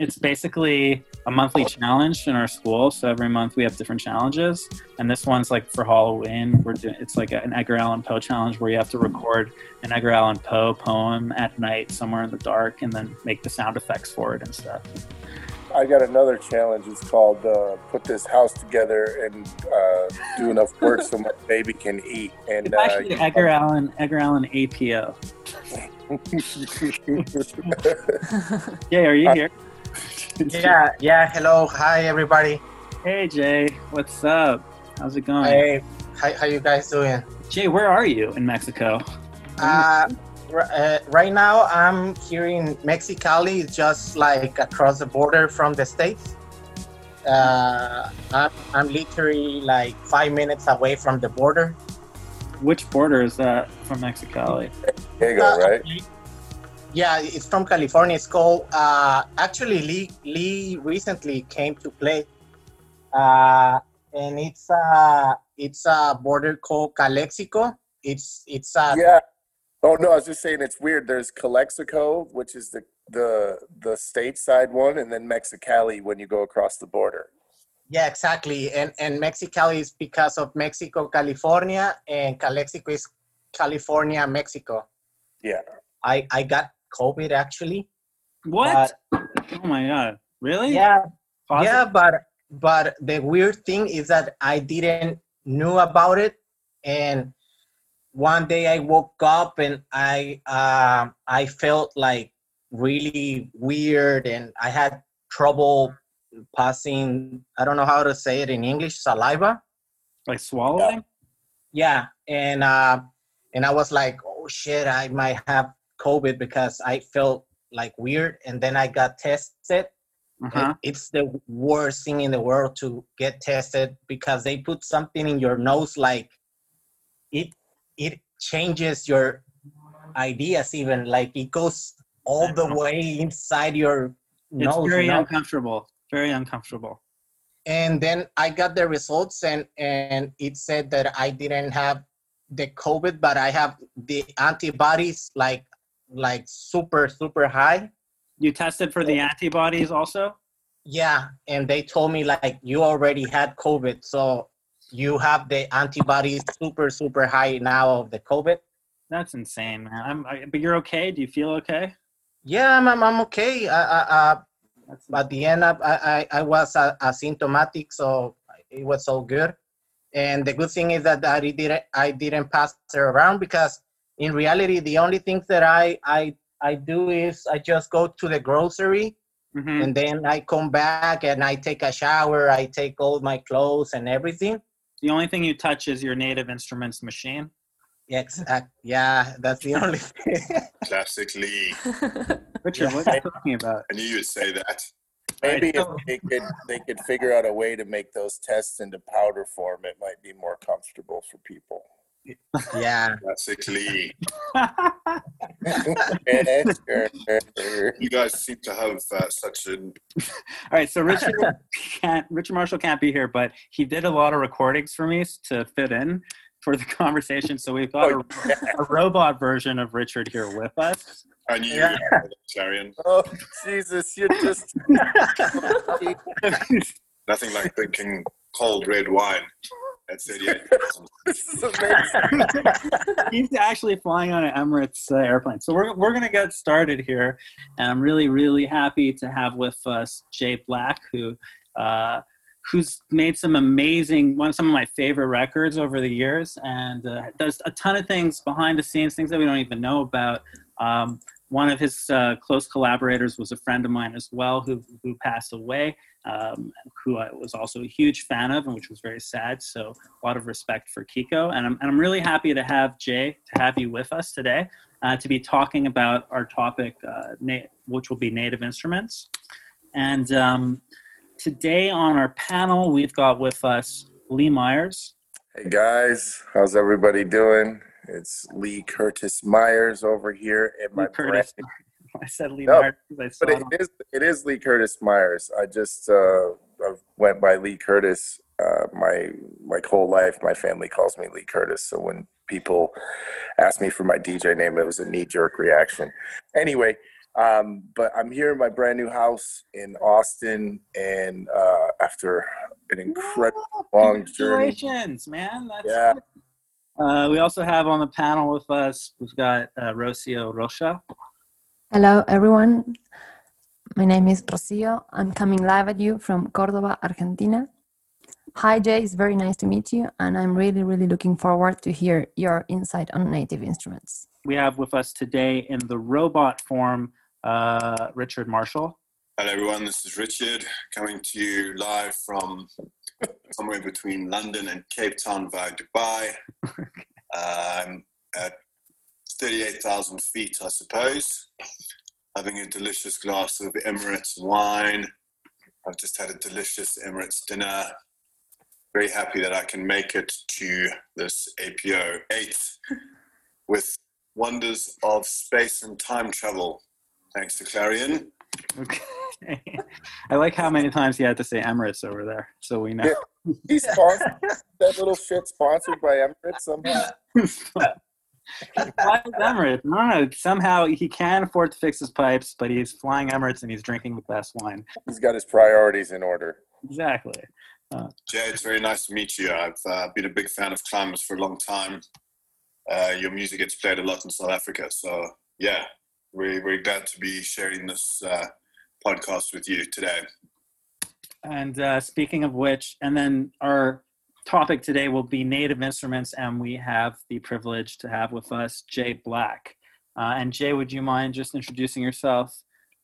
it's basically a monthly challenge in our school. So every month we have different challenges, and this one's like for Halloween. We're doing it's like an Edgar Allan Poe challenge where you have to record an Edgar Allan Poe poem at night somewhere in the dark, and then make the sound effects for it and stuff. I got another challenge. It's called uh, put this house together and uh, do enough work so my baby can eat. And It's actually uh, Edgar Allan Edgar Allan APO. Jay, are you here? Yeah, yeah. Hello, hi everybody. Hey Jay, what's up? How's it going? Hey, how, how you guys doing? Jay, where are you in Mexico? Uh, r- uh, right now I'm here in Mexicali, just like across the border from the states. Uh, I'm, I'm literally like five minutes away from the border. Which border is that from Mexicali? there you go, right? Yeah, it's from California. It's called. Uh, actually, Lee Lee recently came to play, uh, and it's uh it's a border called Calexico. It's it's uh, Yeah. Oh no, I was just saying it's weird. There's Calexico, which is the the the stateside one, and then Mexicali when you go across the border. Yeah, exactly. And and Mexicali is because of Mexico, California, and Calexico is California, Mexico. Yeah. I I got COVID actually. What? oh my god! Really? Yeah, Positive? yeah, but but the weird thing is that I didn't knew about it, and one day I woke up and I uh, I felt like really weird, and I had trouble passing. I don't know how to say it in English. Saliva. Like swallowing? Yeah, and uh, and I was like, oh shit, I might have COVID because I felt like weird, and then I got tested. Uh-huh. It's the worst thing in the world to get tested because they put something in your nose, like it it changes your ideas even like it goes all the way inside your It's nose. very you know? uncomfortable. Very uncomfortable. and then I got the results and and it said that I didn't have the COVID, but I have the antibodies like like super super high. You tested for the antibodies also? Yeah, and they told me like you already had COVID, so you have the antibodies super super high now of the COVID. That's insane, man. I'm, I, but you're okay? Do you feel okay? Yeah, I'm I'm, I'm okay. I, I, uh, That's at the end, I I, I was asymptomatic, so it was so good. And the good thing is that I didn't I didn't pass it around because in reality, the only things that I I I do is I just go to the grocery Mhm. and then I come back and I take a shower. I take all my clothes and everything. The only thing you touch is your native instruments machine. Exact. Yeah, that's the only thing. Classically. Richard, what are you talking about? I knew you'd say that. Maybe if they could they could figure out a way to make those tests into powder form, it might be more comfortable for people. Yeah. Classically. All You guys seem to have uh, such an. All right, so Richard can't. Richard Marshall can't be here, but he did a lot of recordings for me to fit in for the conversation. So we've got a, a robot version of Richard here with us. I knew Yeah. you were a. Oh Jesus, you're just Nothing like drinking cold red wine at 38. this is amazing. He's actually flying on an Emirates uh, airplane. So we're we're gonna get started here, and I'm really really happy to have with us Jay Black, who. Uh, Who's made some amazing, one of some of my favorite records over the years, and uh, does a ton of things behind the scenes, things that we don't even know about. Um, one of his uh, close collaborators was a friend of mine as well, who who passed away, um, who I was also a huge fan of, and which was very sad. So a lot of respect for Kiko, and I'm and I'm really happy to have Jay to have you with us today uh, to be talking about our topic, uh, na- which will be native instruments. And um, today on our panel, we've got with us Lee Myers. Hey guys, how's everybody doing? It's Lee Curtis Myers over here in my Lee Curtis. brand- I said Lee No, Myers I But it it is it is Lee Curtis Myers. I just uh, I went by Lee Curtis uh, my my whole life. My family calls me Lee Curtis. So when people ask me for my DJ name, it was a knee jerk reaction. Anyway, Um, but I'm here in my brand new house in Austin, and uh, after an incredible long journey. Congratulations, man. That's Yeah. Uh, we also have on the panel with us, we've got uh, Rocio Rocha. Hello, everyone. My name is Rocio. I'm coming live at you from Cordoba, Argentina. Hi, Jay. It's very nice to meet you, and I'm really, really looking forward to hear your insight on native instruments. We have with us today in the robot form uh, Richard Marshall. Hello, everyone. This is Richard coming to you live from somewhere between London and Cape Town via Dubai. I'm at 38,000 feet, I suppose, having a delicious glass of Emirates wine. I've just had a delicious Emirates dinner. Very happy that I can make it to this APO 8 with wonders of space and time travel. Thanks to Clarion. Okay. I like how many times he had to say Emirates over there, so we know. He's sponsored. that little shit sponsored by Emirates somehow. Why is Emirates? No, no, somehow he can afford to fix his pipes, but he's flying Emirates and he's drinking the best wine. He's got his priorities in order. Exactly. Jay, it's very nice to meet you. I've uh, been a big fan of Climbers for a long time. Uh, your music gets played a lot in South Africa. So, yeah, we're, we're glad to be sharing this uh, podcast with you today. And uh, speaking of which, and then our topic today will be native instruments, and we have the privilege to have with us Jay Black. Uh, and Jay, would you mind just introducing yourself?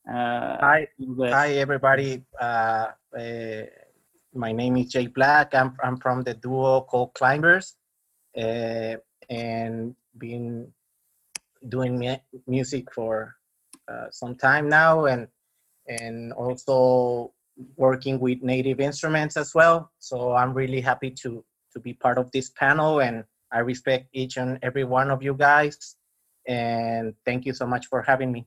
Uh, Hi, hi everybody. Uh, uh, my name is Jay Black. I'm I'm from the duo called Climbers, uh, and been doing mu- music for uh, some time now, and and also working with native instruments as well. So I'm really happy to to be part of this panel, and I respect each and every one of you guys. And thank you so much for having me.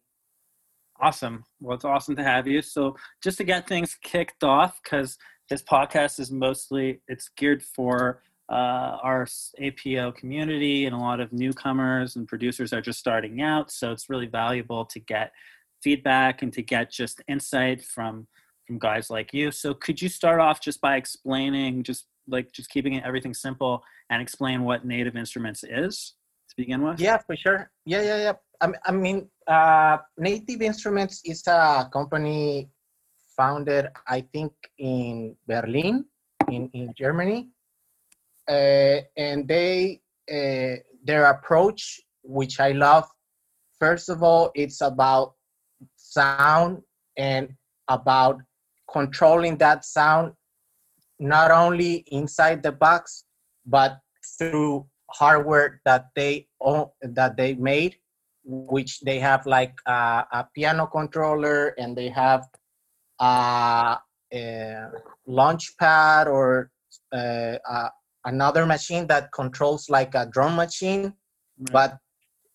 Awesome. Well, it's awesome to have you. So, just to get things kicked off, because this podcast is mostly it's geared for uh, our APO community, and a lot of newcomers and producers are just starting out. So, it's really valuable to get feedback and to get just insight from from guys like you. So, could you start off just by explaining, just like just keeping everything simple, and explain what Native Instruments is to begin with? Yeah, for sure. Yeah, yeah, yeah. I mean, uh, Native Instruments is a company founded, I think, in Berlin, in, in Germany. Uh, and they, uh, their approach, which I love, first of all, it's about sound and about controlling that sound not only inside the box, but through hardware that they own that they made which they have like uh, a piano controller and they have uh, a launch pad or uh, uh, another machine that controls like a drum machine. But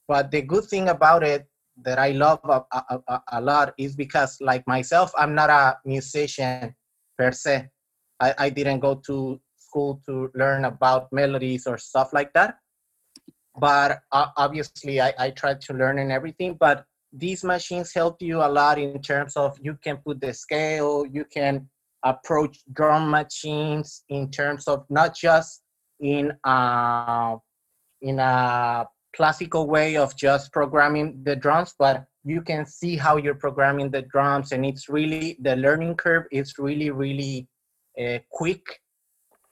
but the good thing about it that i love a, a, a, lot is because like myself i'm not a musician per se. I, I didn't go to school to learn about melodies or stuff like that. But uh, obviously I, I tried to learn and everything but these machines help you a lot in terms of you can put the scale you can approach drum machines in terms of not just in uh, in a classical way of just programming the drums but you can see how you're programming the drums and it's really the learning curve is really really uh, quick.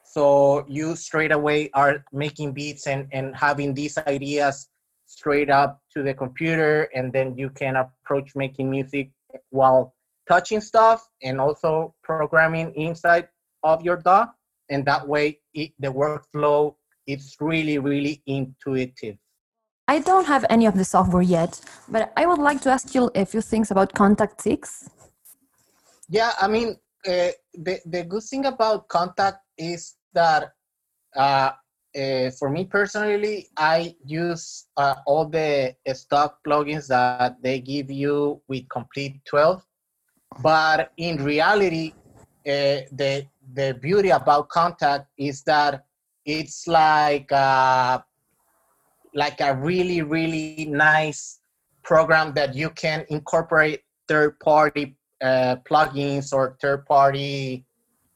So you straight away are making beats and, and having these ideas straight up to the computer and then you can approach making music while touching stuff and also programming inside of your DAW. And that way it, the workflow is really really intuitive I don't have any of the software yet, but I would like to ask you a few things about Kontakt 6. Yeah, I mean, uh, the the good thing about Kontakt is that uh, uh, for me personally, I use uh, all the stock plugins that they give you with Komplete 12. But in reality, uh, the the beauty about Kontakt is that it's like uh, like a really really nice program that you can incorporate third party uh, plugins or third party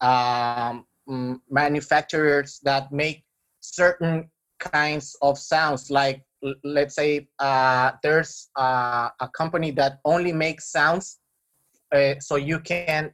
um, mm, manufacturers that make certain kinds of sounds. Like let's say uh, there's uh, a company that only makes sounds uh, so you can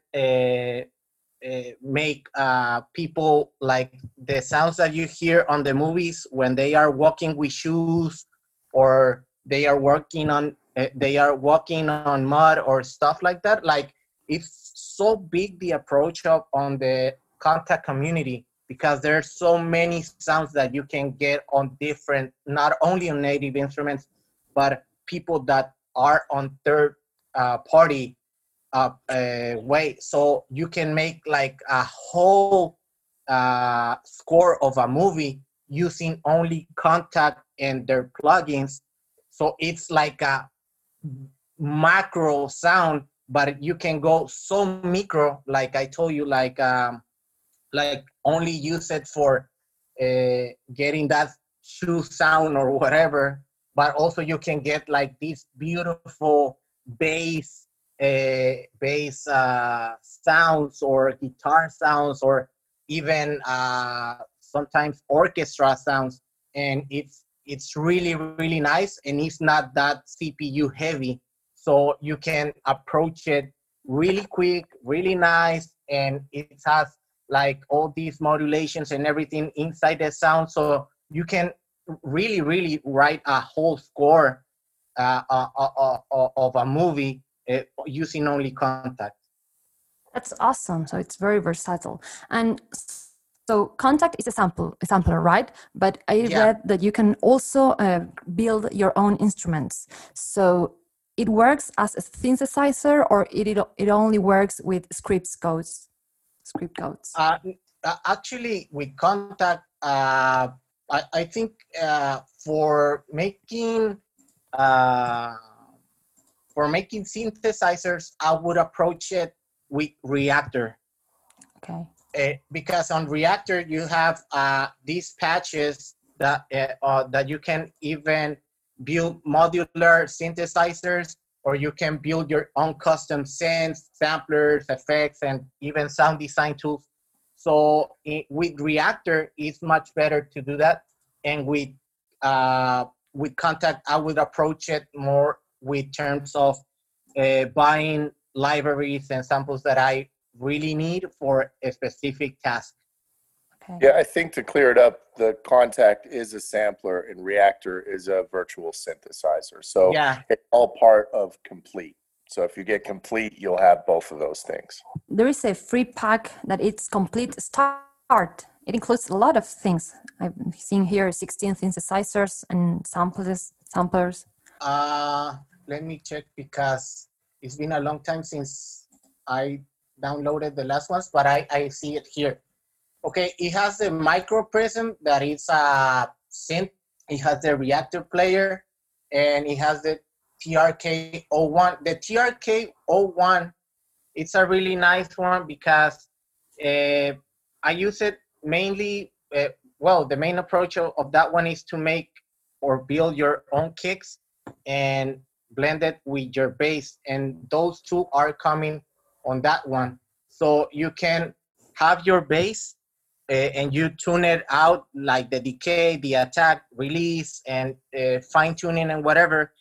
uh, make uh, people like the sounds that you hear on the movies when they are walking with shoes or they are working on uh, they are walking on mud or stuff like that like it's so big the approach of on the Kontakt community because there's so many sounds that you can get on different not only on native instruments but people that are on third uh, party uh, uh, way so you can make like a whole uh, score of a movie using only Kontakt and their plugins. So it's like a macro sound but you can go so micro like i told you like um like only use it for uh, getting that shoe sound or whatever. But also you can get like this beautiful bass uh, bass uh, sounds or guitar sounds or even uh, sometimes orchestra sounds. And it's it's really really nice and it's not that cpu heavy. So you can approach it really quick really nice and it has like all these modulations and everything inside the sound. So you can really really write a whole score uh, uh, uh, uh of a movie uh, using only Kontakt. That's awesome. So it's very versatile. And so Kontakt is a sample, a sampler, right? But I Yeah. read that you can also uh, build your own instruments. So it works as a synthesizer, or it it, it only works with scripts codes, script codes. Uh, uh, actually, with Kontakt, uh, I, I think uh, for making uh, for making synthesizers, I would approach it with Reaktor okay. uh, because on Reaktor you have uh, these patches that uh, uh, that you can even build modular synthesizers, or you can build your own custom synths, samplers, effects, and even sound design tools. So i with Reaktor, it's much better to do that, and with uh, with Kontakt, I would approach it more with terms of uh, buying libraries and samples that I really need for a specific task. Okay. Yeah, I think to clear it up, the Kontakt is a sampler and Reaktor is a virtual synthesizer. So Yeah, it's all part of Komplete. So if you get Komplete, you'll have both of those things. There is a free pack that it's Komplete start. It includes a lot of things. I'm seeing here 16 synthesizers and samples, samplers. Uh, let me check because it's been a long time since I downloaded the last ones, but I, I see it here. Okay, it has the micro prism that is a synth. It has the Reaktor player, and it has the TRK01. The TRK01, it's a really nice one because uh, I use it mainly. Uh, well, the main approach of, of that one is to make or build your own kicks and blend it with your bass, and those two are coming on that one. So you can have your bass uh, and you tune it out like the decay, the attack, release, and uh, fine tuning and whatever.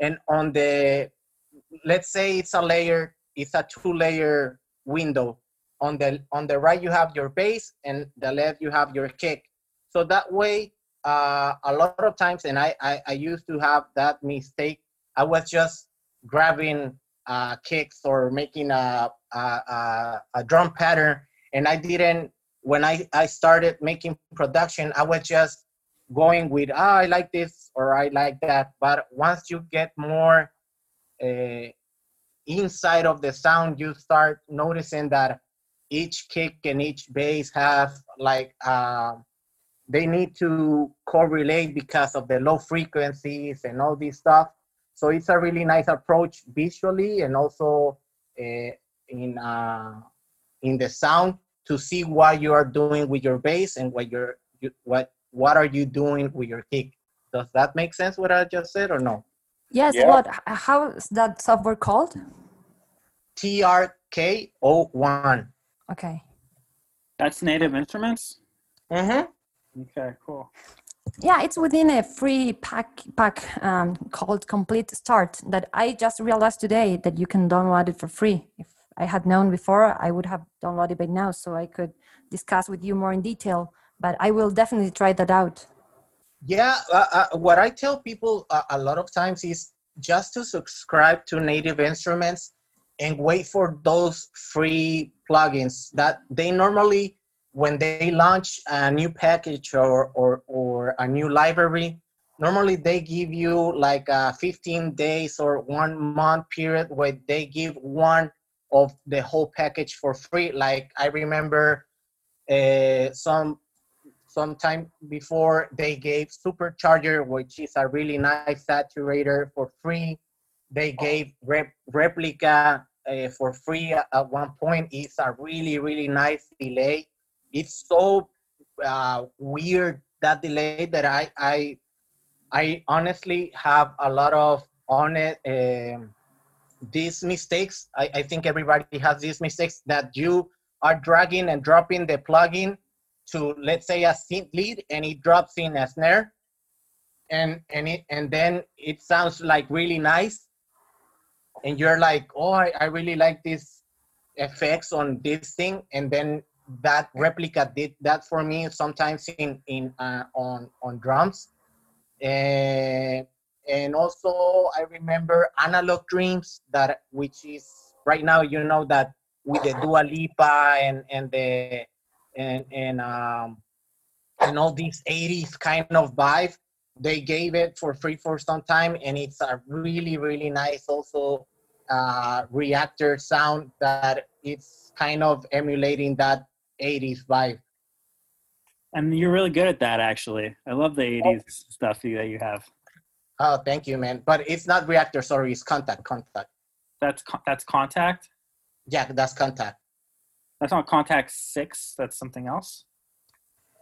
And on the, let's say it's a layer, it's a two layer window. On the on the right you have your bass, and the left you have your kick. So that way, uh, a lot of times, and I, I I used to have that mistake. I was just grabbing uh, kicks or making a, a a a drum pattern, and I didn't when I, I started making production, I was just going with, ah, I like this or I like that. But once you get more uh, inside of the sound, you start noticing that each kick and each bass have like, uh, they need to correlate because of the low frequencies and all this stuff. So it's a really nice approach visually and also uh, in, uh, in the sound to see what you are doing with your bass and what you're you, what what are you doing with your kick. Does that make sense what I just said or no? Yes, Yeah. what? How is that software called? TRK01. Okay. That's Native Instruments. Mm-hmm. Okay, cool. Yeah, it's within a free pack pack um, called Komplete Start that I just realized today that you can download it for free. If I had known before, I would have downloaded it by now, so I could discuss with you more in detail. But I will definitely try that out. Yeah, uh, uh, what I tell people uh, a lot of times is just to subscribe to Native Instruments and wait for those free plugins that they normally, when they launch a new package or, or, or a new library, normally they give you like a 15 days or one month period where they give one of the whole package for free. Like I remember uh, some sometime before they gave supercharger which is a really nice saturator for free. They gave rep- Replika uh, for free at one point. It's a really really nice delay it's so uh, weird that delay that i i i honestly have a lot of on it um, these mistakes. I, I think everybody has these mistakes that you are dragging and dropping the plugin to let's say a synth lead and it drops in a snare. And and it and then it sounds like really nice. And you're like oh i, I really like this effects on this thing. And then that Replika did that for me sometimes in in uh, on on drums. And and also i remember analog dreams that which is right now you know that with the Dua Lipa and and the and and um and all these 80s kind of vibe they gave it for free for some time and it's a really really nice also uh Reaktor sound that it's kind of emulating that 80s vibe And you're really good at that, actually. I love the '80s stuff that you have. oh thank you man but it's not Reaktor sorry it's Kontakt Kontakt That's con- that's Kontakt. yeah that's Kontakt That's not Kontakt Six. That's something else.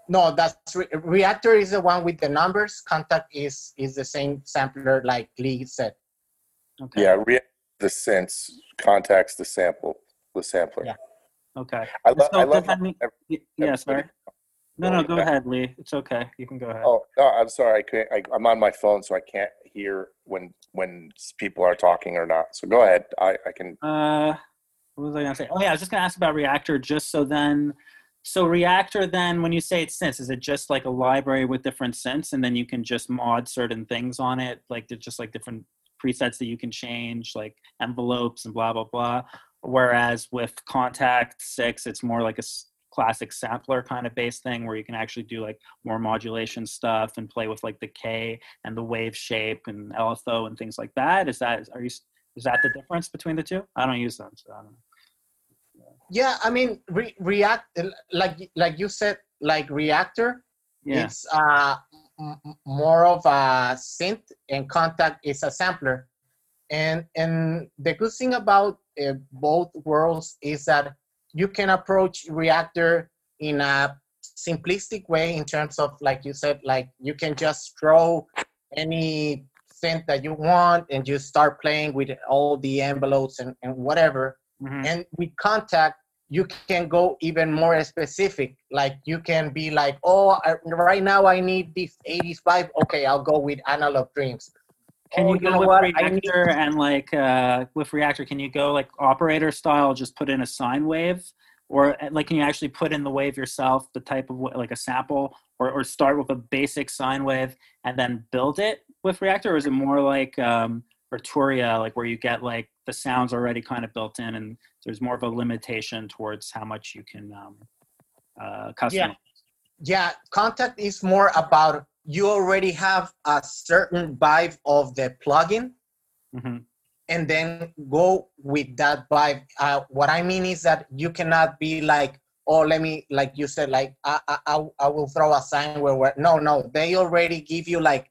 no that's re- Reaktor is the one with the numbers Kontakt is is the same sampler like lee said Okay. Yeah, re- the sense Kontakt's the sample, the sampler. Yeah. Okay. I, lo- So I love. that mean- how ev- Y- Yeah. Sorry. No, no. Go back- ahead, Lee. It's okay. You can go ahead. Oh no, I'm sorry. I can't. I, I'm on my phone, so I can't hear when when people are talking or not. So go ahead. I, I can. Uh, what was I gonna say? Oh yeah, I was just gonna ask about Reaktor. Just so then, so Reaktor then, when you say it's synths, is it just like a library with different synths, and then you can just mod certain things on it, like they're just like different presets that you can change, like envelopes and blah blah blah. Whereas with Kontakt Six, it's more like a classic sampler kind of base thing where you can actually do like more modulation stuff and play with like the K and the wave shape and LFO and things like that. Is that are you is that the difference between the two? I don't use them, so I don't know. Yeah, I mean, re- React, like like you said, like Reaktor, Yeah. it's uh, m- more of a synth, and Kontakt is a sampler. And and the good thing about uh, both worlds is that you can approach Reaktor in a simplistic way in terms of, like you said, like you can just throw any synth that you want and you start playing with all the envelopes and, and whatever. Mhm. and with Kontakt you can go even more specific. Like you can be like oh I, right now i need this 85 okay i'll go with analog dreams Can oh, you go know with what? I need- Reaktor and like uh, with Reaktor? Can you go like operator style? Just put in a sine wave, or uh, like can you actually put in the wave yourself, the type of like a sample, or or start with a basic sine wave and then build it with Reaktor? Or is it more like um, Arturia, like where you get like the sounds already kind of built in, and there's more of a limitation towards how much you can um, uh, customize? yeah Kontakt is more about you already have a certain vibe of the plugin Mhm. and then go with that vibe. Uh, what I mean is that you cannot be like, oh, let me, like you said, like I, I, I- will throw a sign where, where no, no, they already give you like,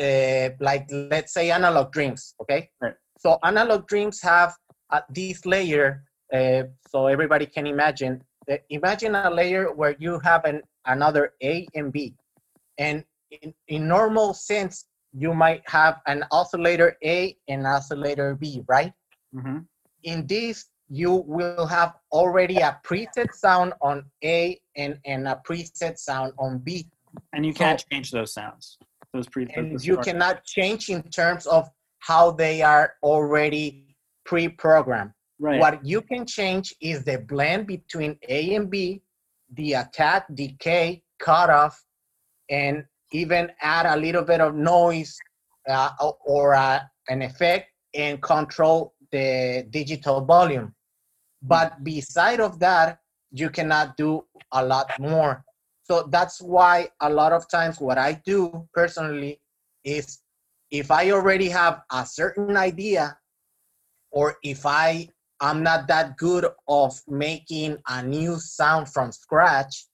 uh, like let's say analog dreams, okay? Right. So analog dreams have uh, this layer, uh, so everybody can imagine. Uh, imagine a layer where you have an another A and B, and in, in normal sense, you might have an oscillator A and oscillator B, right? hmm In this, you will have already a preset sound on A and, and a preset sound on B. And you can't change those sounds. Those pre. And those you are- cannot change in terms of how they are already pre-programmed. Right. What you can change is the blend between A and B, the attack, decay, cutoff, and even add a little bit of noise uh, or- uh, an effect and control the digital volume. But beside of that, you cannot do a lot more. So that's why a lot of times what I do personally is if I already have a certain idea or if I I'm not that good of making a new sound from scratch,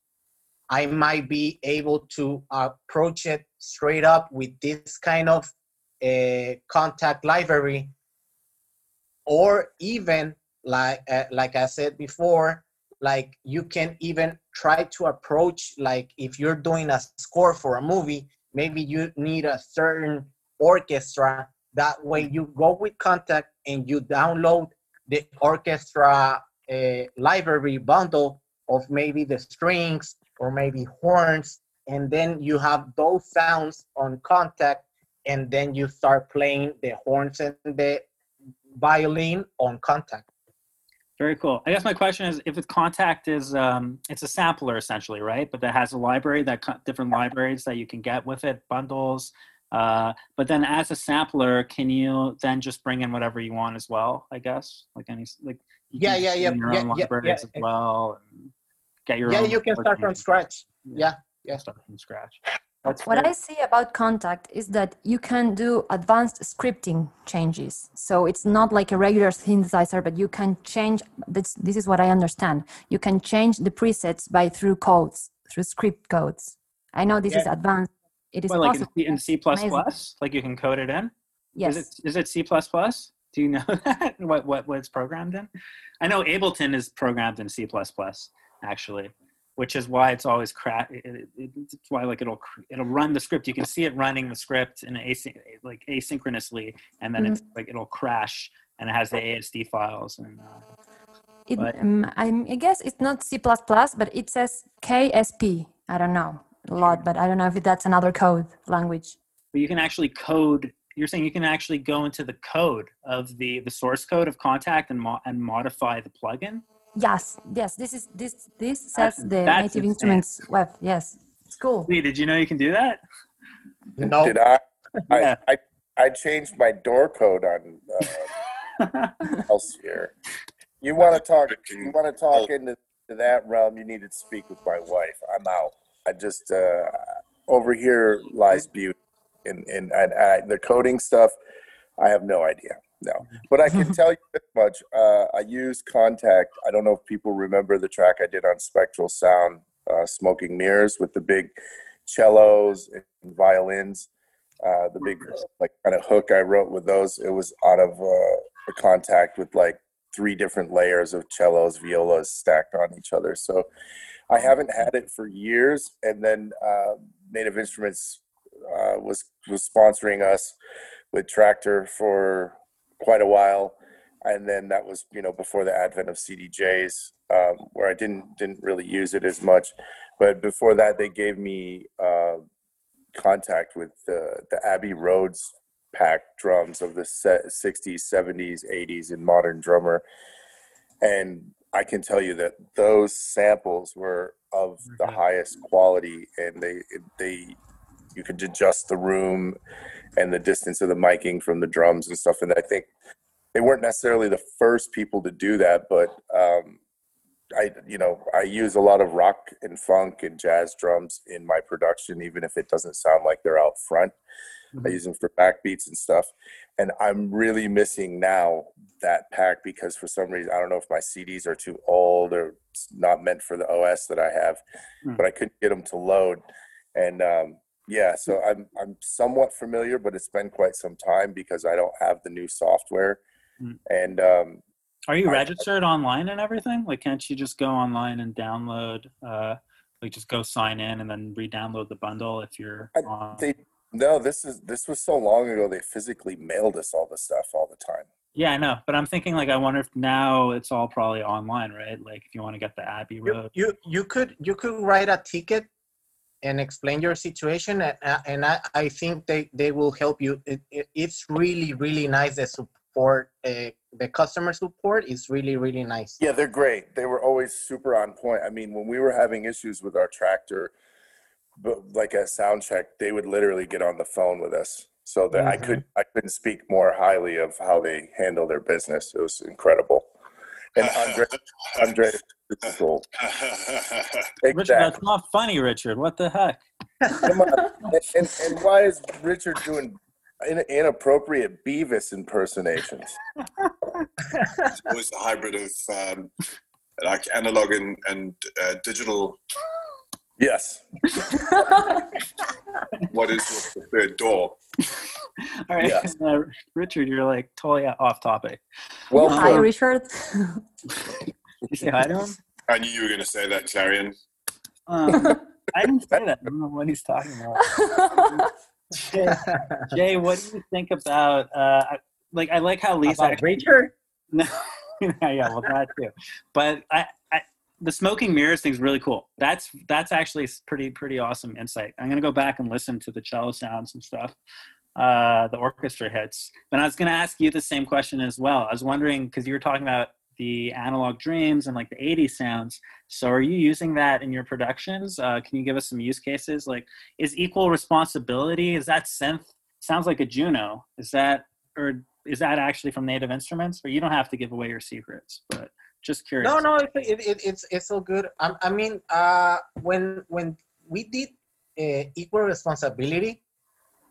I might be able to approach it straight up with this kind of uh, Kontakt library, or even like uh, like I said before, like you can even try to approach like if you're doing a score for a movie, maybe you need a certain orchestra. That way, you go with Kontakt and you download the orchestra uh, library bundle of maybe the strings or maybe horns and then you have those sounds on Kontakt and then you start playing the horns and the violin on Kontakt Very cool. I guess my question is, if it's Kontakt is, um, it's a sampler essentially, right? But that has a library that different libraries that you can get with it, bundles. Uh, but then as a sampler, can you then just bring in whatever you want as well? I guess like any like. Yeah, yeah, yeah, yeah, yeah, yeah. as well. And get your yeah own. you can start from scratch yeah yeah. Start from scratch. That's What very- I see about Kontakt is that you can do advanced scripting changes. So it's not like a regular synthesizer, but you can change. This, this is what I understand. You can change the presets by through codes, through script codes. I know this is advanced. It is Well, like in possible. C, in C++, Amazing. like you can code it in. yes. Is it is it C++? Do you know that? what what what it's programmed in? I know Ableton is programmed in C++ actually, which is why it's always cra- it, it, it- It's why like it'll it'll run the script. You can see it running the script in async like asynchronously, and then it's like it'll crash and it has the ASD files and. Uh, It, um, I'm, I guess it's not C++, but it says KSP. I don't know a lot, but I don't know if that's another code language. but you can actually code you're saying you can actually go into the code of the the source code of Kontakt and mo- and modify the plugin Yes, yes. This is this this says That's- the that's native insane. instruments web. Yes, it's cool. Lee, did you know you can do that no Did I? Yeah. I, I I changed my door code on uh, Elsevier. You want to talk? You want to talk into to that realm? You need to speak with my wife. I'm out. I just uh, over here lies beauty, and and, and I, the coding stuff. I have no idea. No, but I can tell you this much. Uh, I use Kontakt. I don't know if people remember the track I did on Spectral Sound, uh, "Smoking Mirrors" with the big cellos and violins. Uh, the big like kind of hook I wrote with those. It was out of uh, a Kontakt with like three different layers of cellos, violas stacked on each other. So I haven't had it for years. And then uh, Native Instruments uh, was was sponsoring us with Traktor for quite a while, and then that was you know before the advent of CDJs, um, where I didn't didn't really use it as much. But before that, they gave me uh, Kontakt with the the Abbey Roads pack drums of the se- 60s, 70s, 80s and modern drummer. And I can tell you that those samples were of the highest quality and they they you could adjust the room and the distance of the miking from the drums and stuff and I think they weren't necessarily the first people to do that but um I you know I use a lot of rock and funk and jazz drums in my production even if it doesn't sound like they're out front I use them for backbeats and stuff. And I'm really missing now that pack because for some reason, I don't know if my CDs are too old or it's not meant for the OS that I have, Hmm. but I couldn't get them to load. And um, yeah, so I'm, I'm somewhat familiar, but it's been quite some time because I don't have the new software. Hmm. And um, Are you I- registered online and everything? Like, can't you just go online and download, uh, like, just go sign in and then re-download the bundle if you're I- on? they No, this is this was so long ago. They physically mailed us all the stuff all the time. Yeah, I know, but I'm thinking like I wonder if now it's all probably online, right? Like if you want to get the Abbey You, Road. you you could you could write a ticket and explain your situation, and, uh, and I, I think they, they will help you. It, it, it's really really nice. The support, uh, the customer support is really really nice. Yeah, they're great. They were always super on point. I mean, when we were having issues with our Traktor, but like a sound check, they would literally get on the phone with us. So that I Mhm. could I couldn't speak more highly of how they handle their business. It was incredible. And Andre Andre is cool. Richard, that's not funny, Richard. What the heck? Come on. And, and, and why is Richard doing in, inappropriate Beavis impersonations? was a hybrid of um, like analog and, and uh, digital. Yes. What is your preferred DAW? All right, Yes. uh, Richard, you're like totally off topic. Well Hi, put. Richard. You say hi to him? I knew you were going to say that, Clarion. Um, I didn't say that. I don't know what he's talking about. Jay, Jay, what do you think about? Uh, like, I like how Lisa. About Richard? No, yeah, well, that too. But I, I, the smoking mirrors thing's really cool. That's that's actually pretty pretty awesome insight. I'm gonna go back and listen to the cello sounds and stuff, uh, the orchestra hits. But I was gonna ask you the same question as well. I was wondering because you were talking about the analog dreams and like the 80s sounds. So are you using that in your productions? Uh, can you give us some use cases? Like, is equal responsibility? Is that synth? Sounds like a Juno. Is that or is that actually from Native Instruments? Or you don't have to give away your secrets, but just curious. No, no, it, it, it, it's it's so good. I, I mean, uh, when when we did uh, equal responsibility,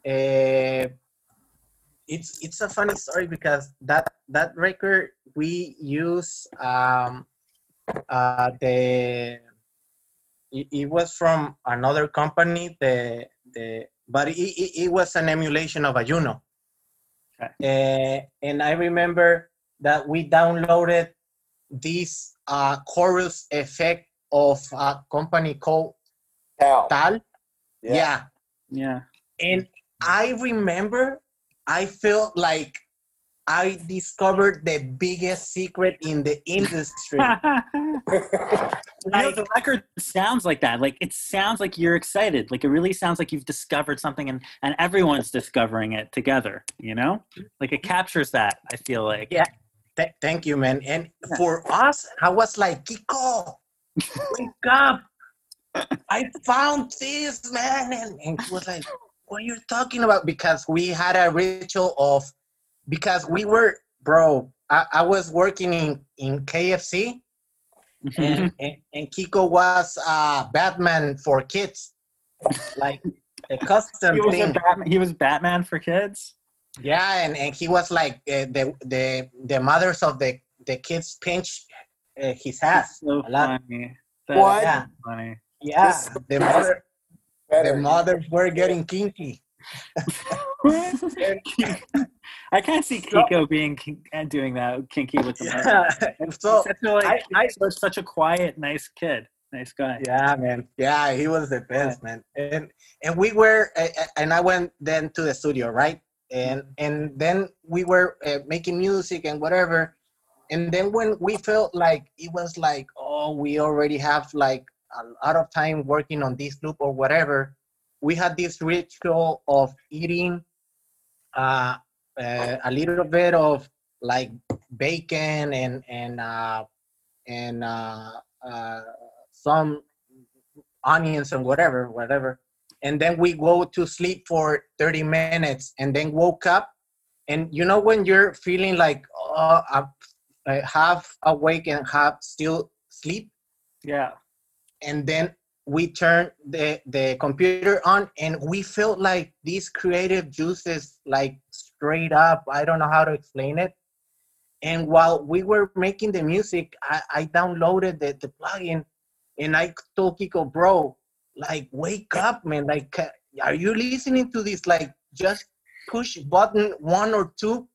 uh, it's it's a funny story because that that record we use um, uh, the it, it was from another company the the but it, it, it was an emulation of a Juno. Okay. Uh, and I remember that we downloaded this uh, chorus effect of a company called Cal. Tal. Yeah. Yeah. And I remember I felt like I discovered the biggest secret in the industry. You know, the record sounds like that. Like it sounds like you're excited. Like it really sounds like you've discovered something and, and everyone's discovering it together, you know? Like it captures that, I feel like. Yeah. Th- thank you, man. And for us, I was like, Kiko, wake up. I found this, man. And, and he was like, what are you talking about? Because we had a ritual of, because we were, bro, I, I was working in, in KFC and, and, and Kiko was uh, Batman for kids. Like a custom he, was a. Batman, he was Batman for kids? Yeah, and, and he was like uh, the the the mothers of the the kids pinch uh, his ass. So a lot. funny. That What? is Yeah. funny. Yeah, This- the mother the mothers were getting kinky. I can't see Kiko being kin- and doing that kinky with the mother. Yeah. He's so such a, like, I- I- he's such a quiet, nice kid. Nice guy. yeah, man. Yeah, he was the best, man. And and we were uh, and I went then to the studio, right? And and then we were uh, making music and whatever. And then when we felt like it was like, oh, we already have like a lot of time working on this loop or whatever, we had this ritual of eating uh, uh, a little bit of like bacon and and uh, and uh, uh, some onions and whatever, whatever. And then we go to sleep for 30 minutes and then woke up. And you know, when you're feeling like, oh, uh, half awake and half still sleep, Yeah. and then we turn the, the computer on and we felt like these creative juices like straight up i don't know how to explain it and while we were making the music i, I downloaded the, the plugin and i told kiko bro like wake up man like are you listening to this? Like just push button one or two.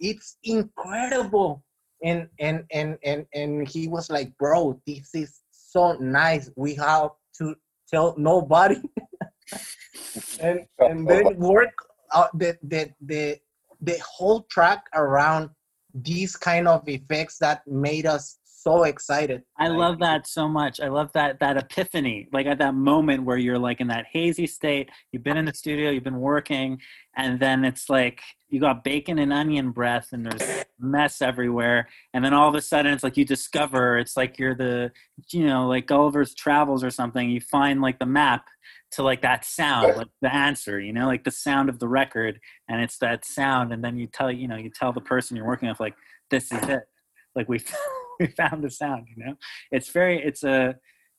It's incredible. And and and and and he was like bro this is so nice. We have to tell nobody. And and then work uh, the, the the the whole track around these kind of effects that made us so excited. I Like, love that so much. I love that that epiphany, like at that moment where you're like in that hazy state. You've been in the studio, you've been working, and then it's like you got bacon and onion breath, and there's mess everywhere. And then all of a sudden, it's like you discover. It's like you're the, you know, like Gulliver's Travels or something. You find like the map to like that sound, like the answer. You know, like the sound of the record, and it's that sound. And then you tell, you know, you tell the person you're working with, like, this is it. Like we we found the sound you know it's very it's a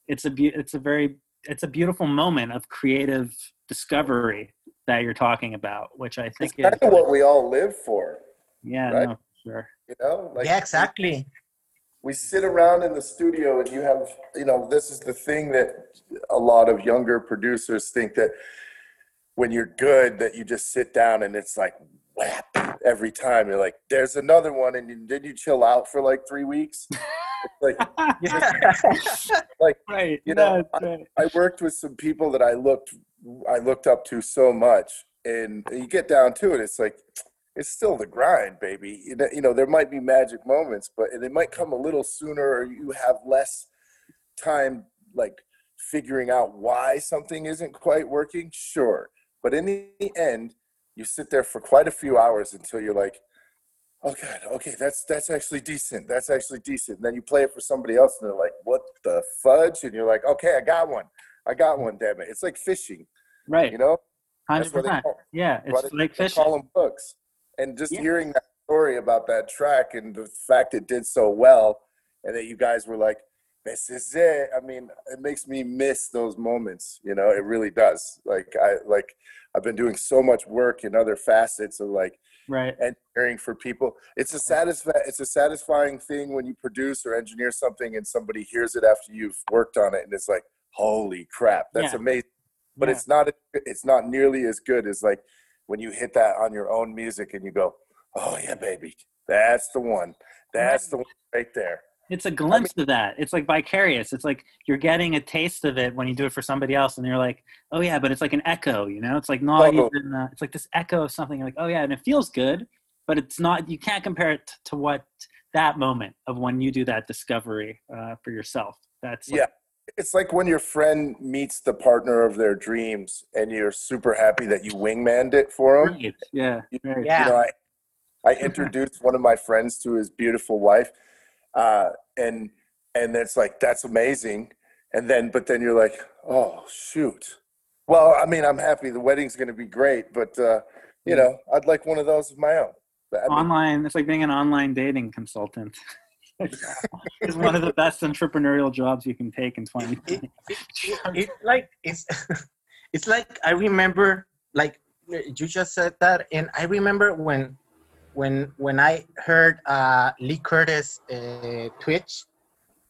it's a beau- it's a very it's a beautiful moment of creative discovery that you're talking about which i It's think kind is of what we all live for, yeah right? no sure you know? Like yeah, exactly. we sit around in the studio and you have you know this is the thing that a lot of younger producers think that when you're good that you just sit down and it's like whap every time you're like there's another one and you, did you chill out for like three weeks like Yeah. like right You know, it's right. I worked with some people that I looked I looked up to so much, and you get down to it, it's like it's still the grind, baby. You know, you know there might be magic moments, but they might come a little sooner, or you have less time like figuring out why something isn't quite working. Sure, but in the end, you sit there for quite a few hours until you're like, oh god, okay, that's that's actually decent. That's actually decent. And then you play it for somebody else, and they're like, what the fudge? And you're like, okay, I got one. I got one. Damn it! It's like fishing, right you know. That's why they 100% call, yeah it's they- like they fishing call them books. And just Yeah. hearing that story about that track and the fact it did so well, and that you guys were like, "This is it." I mean, it makes me miss those moments. You know, it really does. Like I like I've been doing so much work in other facets of like right engineering for people. It's a satisfa- it's a satisfying thing when you produce or engineer something and somebody hears it after you've worked on it and it's like, holy crap, that's Yeah. amazing. But Yeah. it's not it's not nearly as good as like when you hit that on your own music and you go, oh yeah, baby, that's the one, that's the one right there. It's a glimpse of that it's like vicarious it's like you're getting a taste of it when you do it for somebody else and you're like oh yeah but it's like an echo you know it's like not Totally. even uh, it's like this echo of something you're like oh yeah and it feels good but it's not you can't compare it to what that moment of when you do that discovery uh, for yourself that's like, Yeah. It's like when your friend meets the partner of their dreams and you're super happy that you wingmanned it for them. Right. Yeah. Right. Yeah. you know, I, I introduced one of my friends to his beautiful wife, uh, and and it's like that's amazing, and then but then you're like, oh shoot. Well, I mean, I'm happy the wedding's going to be great, but uh, you know, I'd like one of those of my own. But, I mean, Online. It's like being an online dating consultant. it's one of the best entrepreneurial jobs you can take in 2020. it, it's like it's it's like I remember like you just said that and I remember when when when I heard uh Lee Curtis uh, Twitch.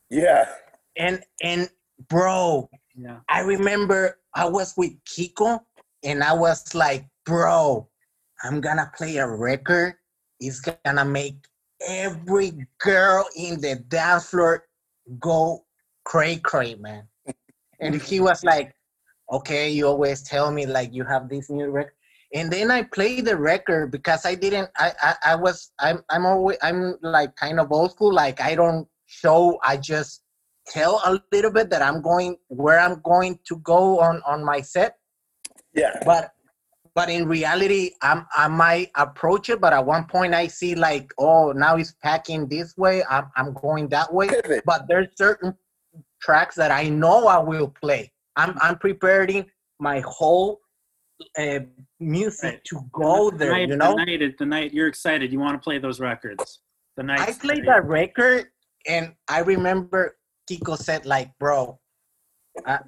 Yeah, and and bro Yeah. I remember I was with Kiko and I was like bro I'm gonna play a record. It's gonna make every girl in the dance floor go cray cray man. And he was like okay you always tell me like you have this new record and then i played the record because i didn't i i, I was i'm i'm always i'm like kind of old school like i don't show i just tell a little bit that i'm going where i'm going to go on on my set. Yeah, but but in reality i'm i might approach it but at one point i see like oh now he's packing this way i'm, I'm going that way. But there's certain tracks that I know I will play. I'm I'm preparing my whole uh, music Right. to go The there. night, You know, the night, the night you're excited, you want to play those records. The night I played that record, and I remember Kiko said like, "Bro, I,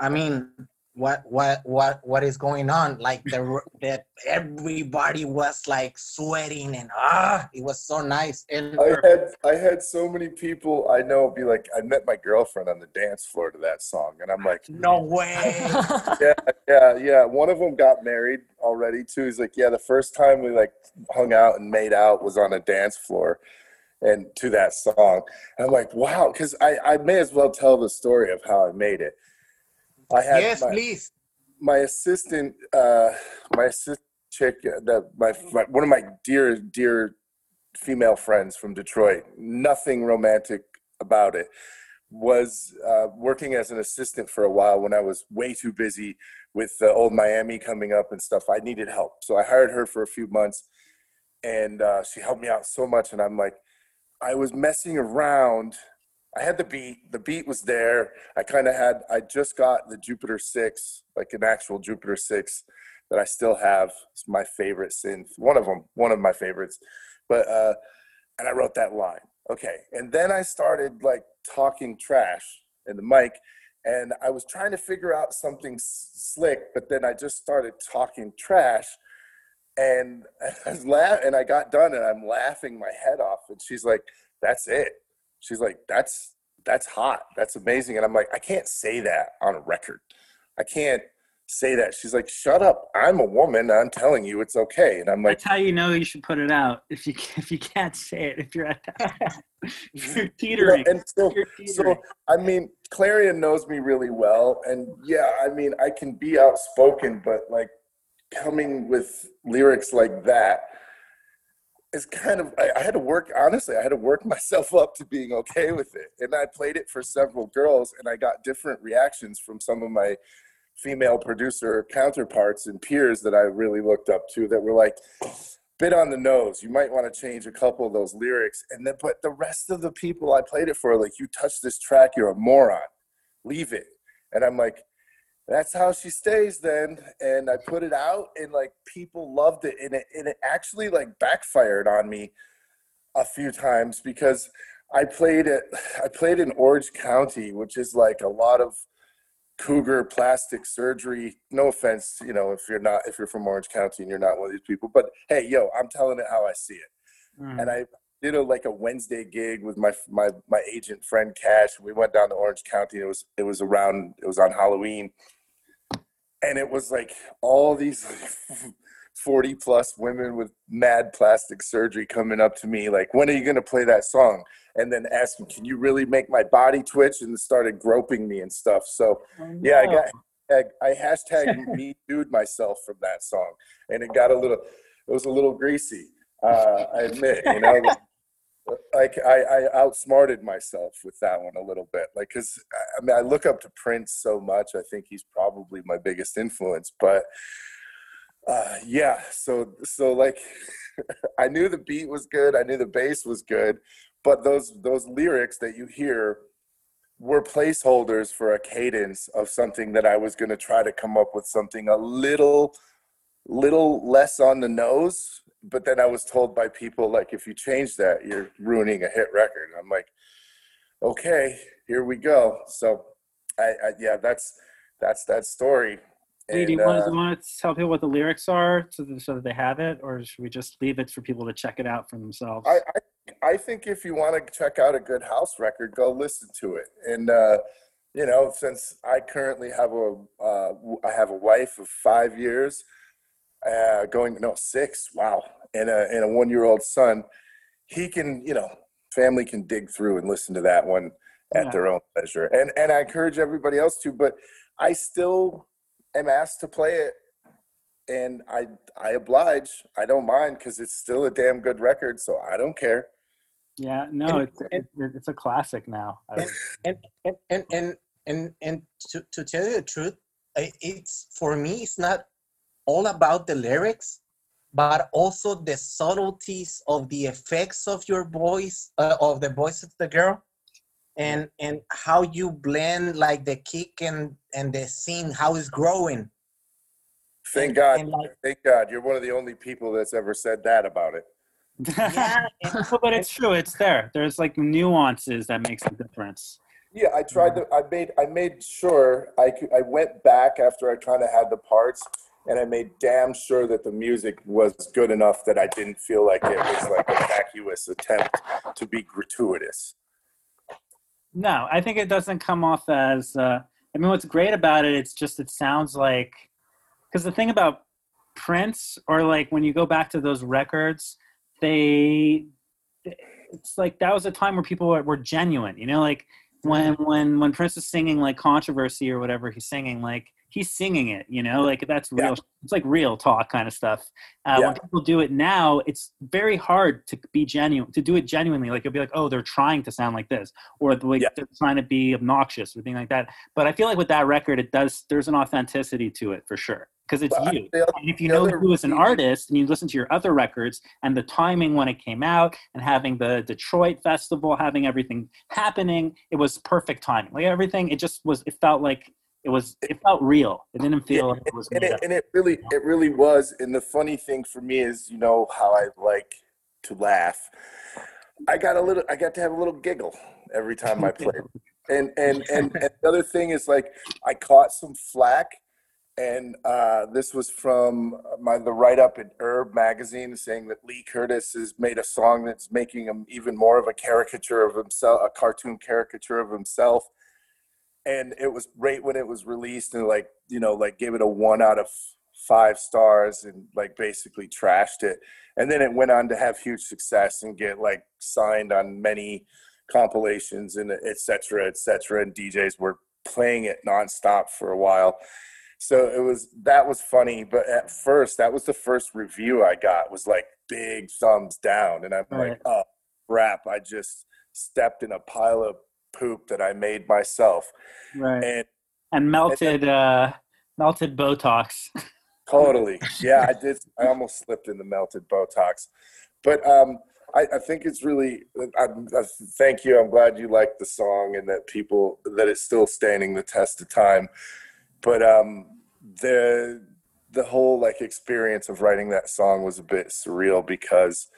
I mean, what what what what is going on? Like the that everybody was like sweating and ah, it was so nice. And I had I had so many people I know be like, I met my girlfriend on the dance floor to that song, and I'm like, no way. yeah, yeah, yeah. One of them got married already too. He's like, yeah, the first time we like hung out and made out was on a dance floor, and to that song. And I'm like, wow, because I I may as well tell the story of how I made it. I had yes, my, please. my assistant, uh, my assistant chick, that my, my one of my dear dear female friends from Detroit, nothing romantic about it, was uh, working as an assistant for a while when I was way too busy with uh, Old Miami coming up and stuff. I needed help, so I hired her for a few months, and uh, she helped me out so much. And I'm like, I was messing around. I had the beat. The beat was there. I kind of had. I just got the Jupiter Six, like an actual Jupiter Six, that I still have. It's my favorite synth. One of them. One of my favorites. But uh, and I wrote that line. Okay, and then I started like talking trash in the mic, and I was trying to figure out something s- slick, but then I just started talking trash, and I was laugh, and I got done, and I'm laughing my head off, and she's like, "That's it." She's like, "That's that's hot. That's amazing," and I'm like, "I can't say that on a record. I can't." say that she's like shut up i'm a woman i'm telling you it's okay and i'm like That's how you know you should put it out. If you if you can't say it, if you're at that, if you're teetering. and so You're So. I mean, Clarion knows me really well, and yeah, I mean, I can be outspoken, but like coming with lyrics like that is kind of. I, I had to work. Honestly, I had to work myself up to being okay with it, and I played it for several girls, and I got different reactions from some of my female producer counterparts and peers that I really looked up to that were like bit on the nose. You might want to change a couple of those lyrics. And then, but the rest of the people I played it for, like, you touch this track, you're a moron. Leave it. And I'm like, that's how she stays then. And I put it out, and like people loved it. And it, and it actually like backfired on me a few times because I played it, I played in Orange County, which is like a lot of cougar plastic surgery. No offense, you know, if you're not, if you're from Orange County and you're not one of these people, but hey, yo, I'm telling it how I see it Mm. and I did a like a Wednesday gig with my my my agent friend Cash. We went down to Orange County. It was it was around it was on Halloween, and it was like all these forty plus women with mad plastic surgery coming up to me like, when are you gonna play that song? And then asking, can you really make my body twitch? And started groping me and stuff. So yeah, I got I, I hashtag me dude myself from that song, and it got a little, it was a little greasy. Uh, I admit, you know, like I, I outsmarted myself with that one a little bit, like because I mean I look up to Prince so much. I think he's probably my biggest influence, but uh, yeah. So so like, I knew the beat was good. I knew the bass was good, but those those lyrics that you hear were placeholders for a cadence of something that I was going to try to come up with something a little little less on the nose but then I was told by people like if you change that you're ruining a hit record I'm like okay here we go so I, I yeah that's that's that story do you And, want, uh, do you want to tell people what the lyrics are so that, so that they have it, or should we just leave it for people to check it out for themselves? I, I I think if you want to check out a good house record, go listen to it. And uh, you know, since I currently have a uh, I have a wife of five years, uh, going no six, wow, and a and a one year old son, he can you know family can dig through and listen to that one at Yeah. their own pleasure. And and I encourage everybody else to, but I still am asked to play it and I I oblige. I don't mind because it's still a damn good record, so I don't care. yeah, no, And- it's it, it's a classic now. And and and and and, and to, to tell you the truth it's for me it's not all about the lyrics but also the subtleties of the effects of your voice uh, of the voice of the girl and and how you blend like the kick and and the scene how it's growing Thank And- God. and like- Thank God. You're one of the only people that's ever said that about it. yeah and, but it's true. It's there. There's like nuances that makes a difference. Yeah, I tried to. I made. I made sure I could. I went back after I kind of had the parts, and I made damn sure that the music was good enough that I didn't feel like it was like a vacuous attempt to be gratuitous. No, I think it doesn't come off as. Uh, I mean, what's great about it? It's just it sounds like because the thing about Prince or like when you go back to those records, they it's like that was a time where people were, were genuine. You know, like when when when Prince is singing like controversy or whatever he's singing, like he's singing it you know like that's real Yeah. it's like real talk kind of stuff uh, Yeah. when people do it now it's very hard to be genuine to do it genuinely like you'll be like oh they're trying to sound like this or like Yeah. they're trying to be obnoxious or being like that but i feel like with that record it does there's an authenticity to it for sure because it's Well, you and if you know other you an artist and you listen to your other records and the timing when it came out and having the Detroit festival, having everything happening, it was perfect timing. Like everything, it just was. It felt like it was. It felt real. It didn't feel Yeah, like it was and it, and it really it really was and the funny thing for me is you know how i like to laugh i got a little i got to have a little giggle every time i played and and and, and the other thing is like i caught some flack and uh, this was from my the write up in Herb magazine saying that Lee Curtis has made a song that's making him even more of a caricature of himself, a cartoon caricature of himself and it was right when it was released and like you know like gave it a one out of five stars and like basically trashed it. And then it went on to have huge success and get like signed on many compilations and et cetera et cetera. And djs were playing it nonstop for a while. So it was that was funny. But at first that was the first review i got was like big thumbs down. And i'm Right. like oh crap. I just stepped in a pile of poop that i made myself. Right. and And melted, uh, melted Botox. totally. Yeah i did i almost slipped in the melted botox. But um I, I think it's really I, I thank you. I'm glad you like the song and that people that it's still standing the test of time. But um the the whole like experience of writing that song was a bit surreal because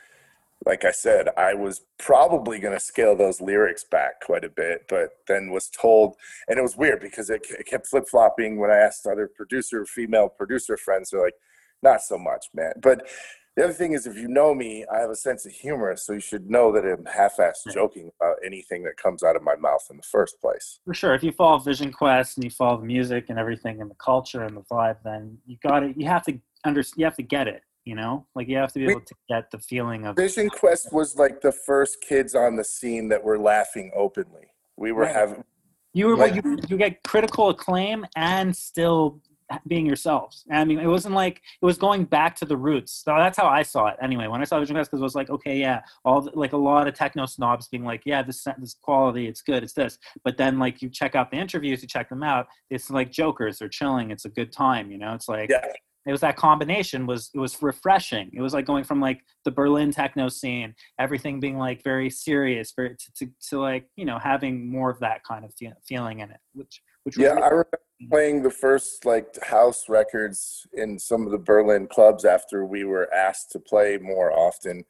like i said i was probably going to scale those lyrics back quite a bit but then was told and it was weird because it, it kept flip-flopping when i asked other producer female producer friends they're like not so much man but the other thing is if you know me i have a sense of humor so you should know that i'm half-ass hmm. joking about anything that comes out of my mouth in the first place For sure. If you follow Vision Quest and you follow the music and everything and the culture and the vibe, then you got it. You have to under. You have to get it. You know, like you have to be able to get the feeling of. vision quest was like the first kids on the scene that were laughing openly we were Right. having You were Like- you, you get critical acclaim and still being yourselves. I mean, it wasn't like it was going back to the roots. So that's how I saw it anyway. When I saw Vision Quest, because it was like, okay, yeah, all the, like a lot of techno snobs being like, yeah, this this quality, it's good, it's this. But then like you check out the interviews, you check them out, it's like jokers, they're chilling, it's a good time, you know. It's like yeah it was that combination was it was refreshing. It was like going from like the berlin techno scene everything being like very serious very to, to, to like you know having more of that kind of fe- feeling in it which which Yeah, I remember playing the first like house records in some of the Berlin clubs after we were asked to play more often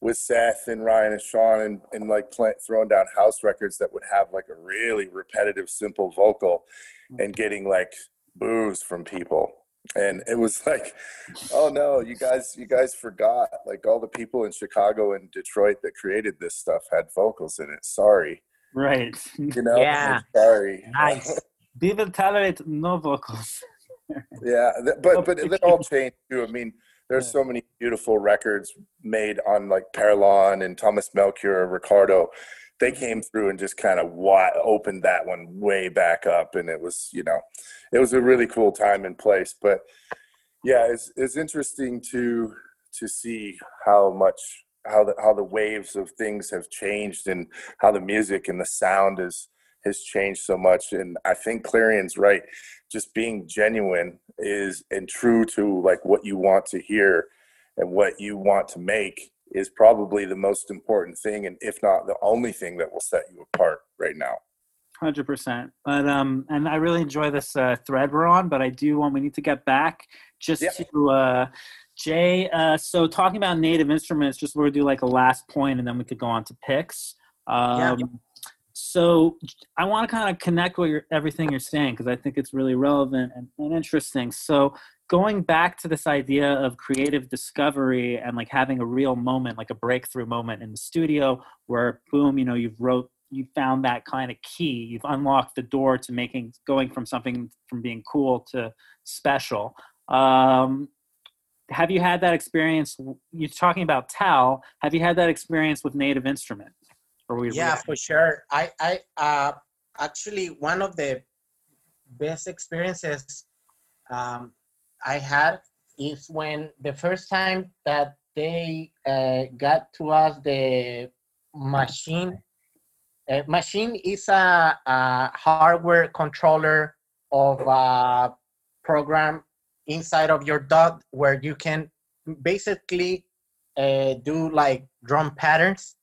with Seth and Ryan and Shaun and, and like play, throwing down house records that would have like a really repetitive, simple vocal mm. and getting like boos from people. And it was like, oh no, you guys, you guys forgot like all the people in Chicago and Detroit that created this stuff had vocals in it. Sorry, right you know, Yeah. sorry. Nice. people tolerate no vocals Yeah, th- but but it all changed too. I mean, there's so many beautiful records made on like Perlon and Thomas Melchior, Ricardo. They came through and just kind of opened that one way back up, and it was you know, it was a really cool time and place. But yeah, it's it's interesting to to see how much how the how the waves of things have changed and how the music and the sound is has changed so much. And I think Clarion's right just being genuine is and true to like what you want to hear and what you want to make is probably the most important thing and if not the only thing that will set you apart right now Hundred percent. But um, and I really enjoy this uh, thread we're on. But I do want we need to get back just Yeah. to uh, Jay. Uh, so talking about native instruments, just we're gonna do like a last point, and then we could go on to picks. Um, Yeah. So I want to kind of connect with your, everything you're saying because I think it's really relevant and, and interesting. So going back to this idea of creative discovery and like having a real moment, like a breakthrough moment in the studio, where boom, you know, you've wrote you found that kind of key. You've unlocked the door to making going from something from being cool to special. Um, have you had that experience you're talking about tal have you had that experience with native instrument or we yeah for sure. I i uh actually one of the best experiences um, I had is when the first time that they uh, got to us the Maschine. Uh, Maschine is a, a hardware controller of a program inside of your DAW where you can basically uh, do like drum patterns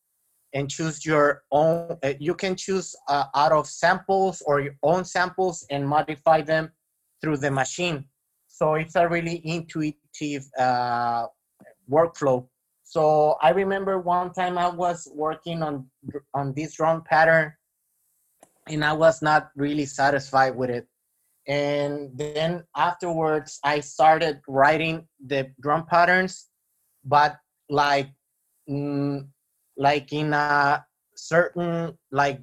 and choose your own uh, you can choose uh, out of samples or your own samples and modify them through the Maschine so it's a really intuitive uh, workflow. So i remember one time i was working on on this drum pattern and i was not really satisfied with it. And then afterwards i started writing the drum patterns but like mm, like in a certain like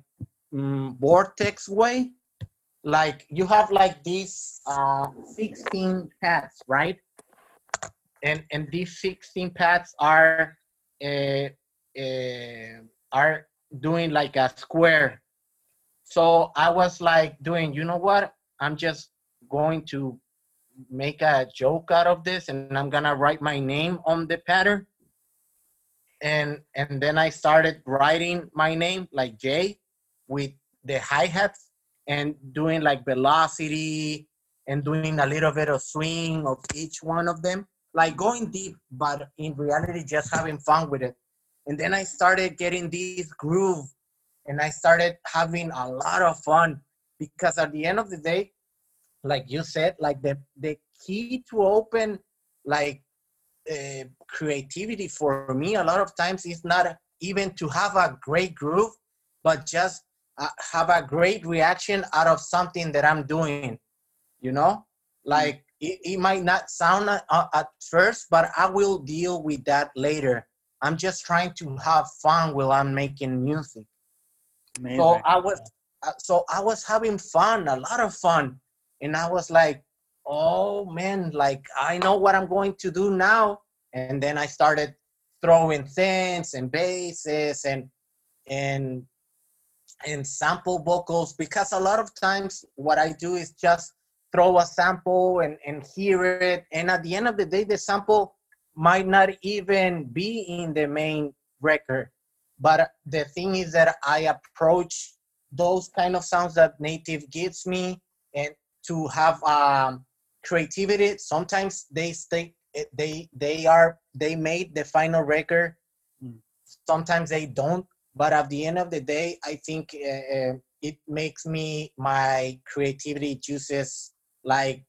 mm, vortex way like you have like these uh 16 pads right? and and these 16 pads are uh, uh, are doing like a square. So i was like doing you know what? I'm just going to make a joke out of this and i'm gonna write my name on the pattern. And and then I started writing my name like Jay with the hi hats and doing like velocity and doing a little bit of swing of each one of them, like going deep, but in reality just having fun with it. And then I started getting this groove, and I started having a lot of fun because at the end of the day, like you said, like the the key to open like uh, creativity for me a lot of times is not even to have a great groove but just uh, have a great reaction out of something that i'm doing you know like it, it might not sound at, uh, at first but i will deal with that later i'm just trying to have fun while i'm making music Amazing. so i was uh, so i was having fun a lot of fun and i was like oh man, like I know what I'm going to do now. And then I started throwing synths and basses and and and sample vocals because a lot of times what I do is just throw a sample and, and hear it. And at the end of the day, the sample might not even be in the main record. But the thing is that I approach those kind of sounds that native gives me and to have um, creativity sometimes they stay they they are they made the final record hmm. sometimes they don't but at the end of the day i think uh, it makes me my creativity juices like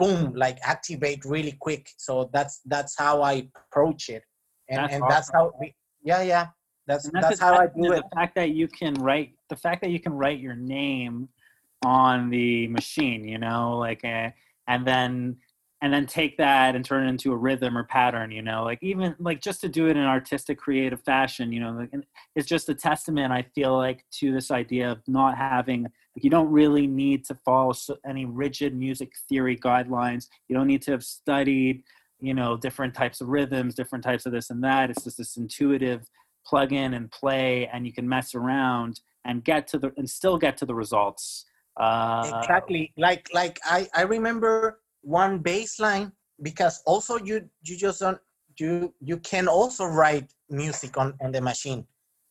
boom like activate really quick. So that's that's how i approach it. And that's and awesome. that's how we, yeah yeah. That's that's, that's how i do it the fact that you can write the fact that you can write your name on the Maschine you know like uh, and then and then take that and turn it into a rhythm or pattern you know like even like just to do it in artistic creative fashion you know like, it's just a testament i feel like to this idea of not having like you don't really need to follow any rigid music theory guidelines. You don't need to have studied you know different types of rhythms different types of this and that. It's just this intuitive plug in and play and you can mess around and get to the and still get to the results. Uh, exactly. Like like I I remember one bass line because also you you just don't you you can also write music on on the Maschine.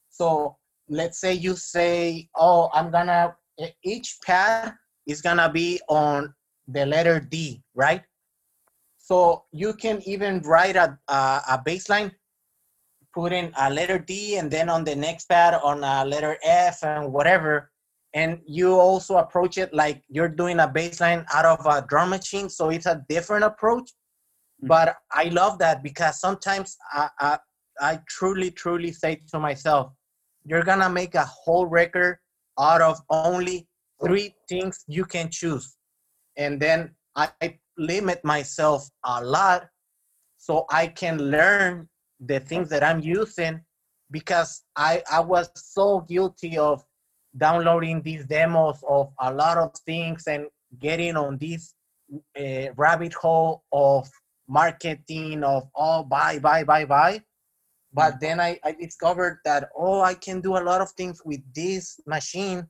So let's say you say, oh, I'm gonna each pad is gonna be on the letter D, right? So you can even write a a, a bass line, put in a letter D, and then on the next pad on a letter F and whatever and you also approach it like you're doing a bass line out of a drum machine so it's a different approach mm-hmm. but i love that because sometimes I, I, I truly truly say to myself you're gonna make a whole record out of only three things you can choose and then i limit myself a lot so i can learn the things that i'm using because i i was so guilty of downloading these demos of a lot of things and getting on this uh, rabbit hole of marketing of oh buy buy buy buy. But mm-hmm. then I, I discovered that oh i can do a lot of things with this Maschine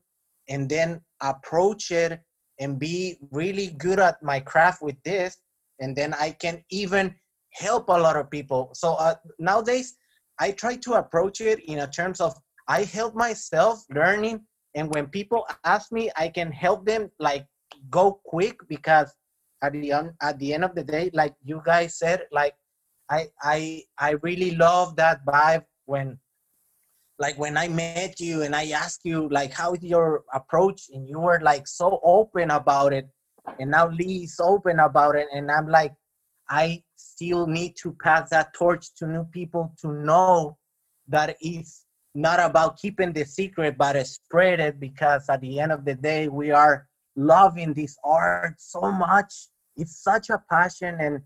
and then approach it and be really good at my craft with this. And then i can even help a lot of people. So uh, nowadays i try to approach it in a terms of i help myself learning and when people ask me i can help them like go quick because at the end at the end of the day like you guys said like i i i really love that vibe when like when i met you and i asked you like how's your approach? And you were like so open about it. And now lee's open about it. And i'm like i still need to pass that torch to new people to know that it's not about keeping the secret but spread it because at the end of the day we are loving this art so much it's such a passion and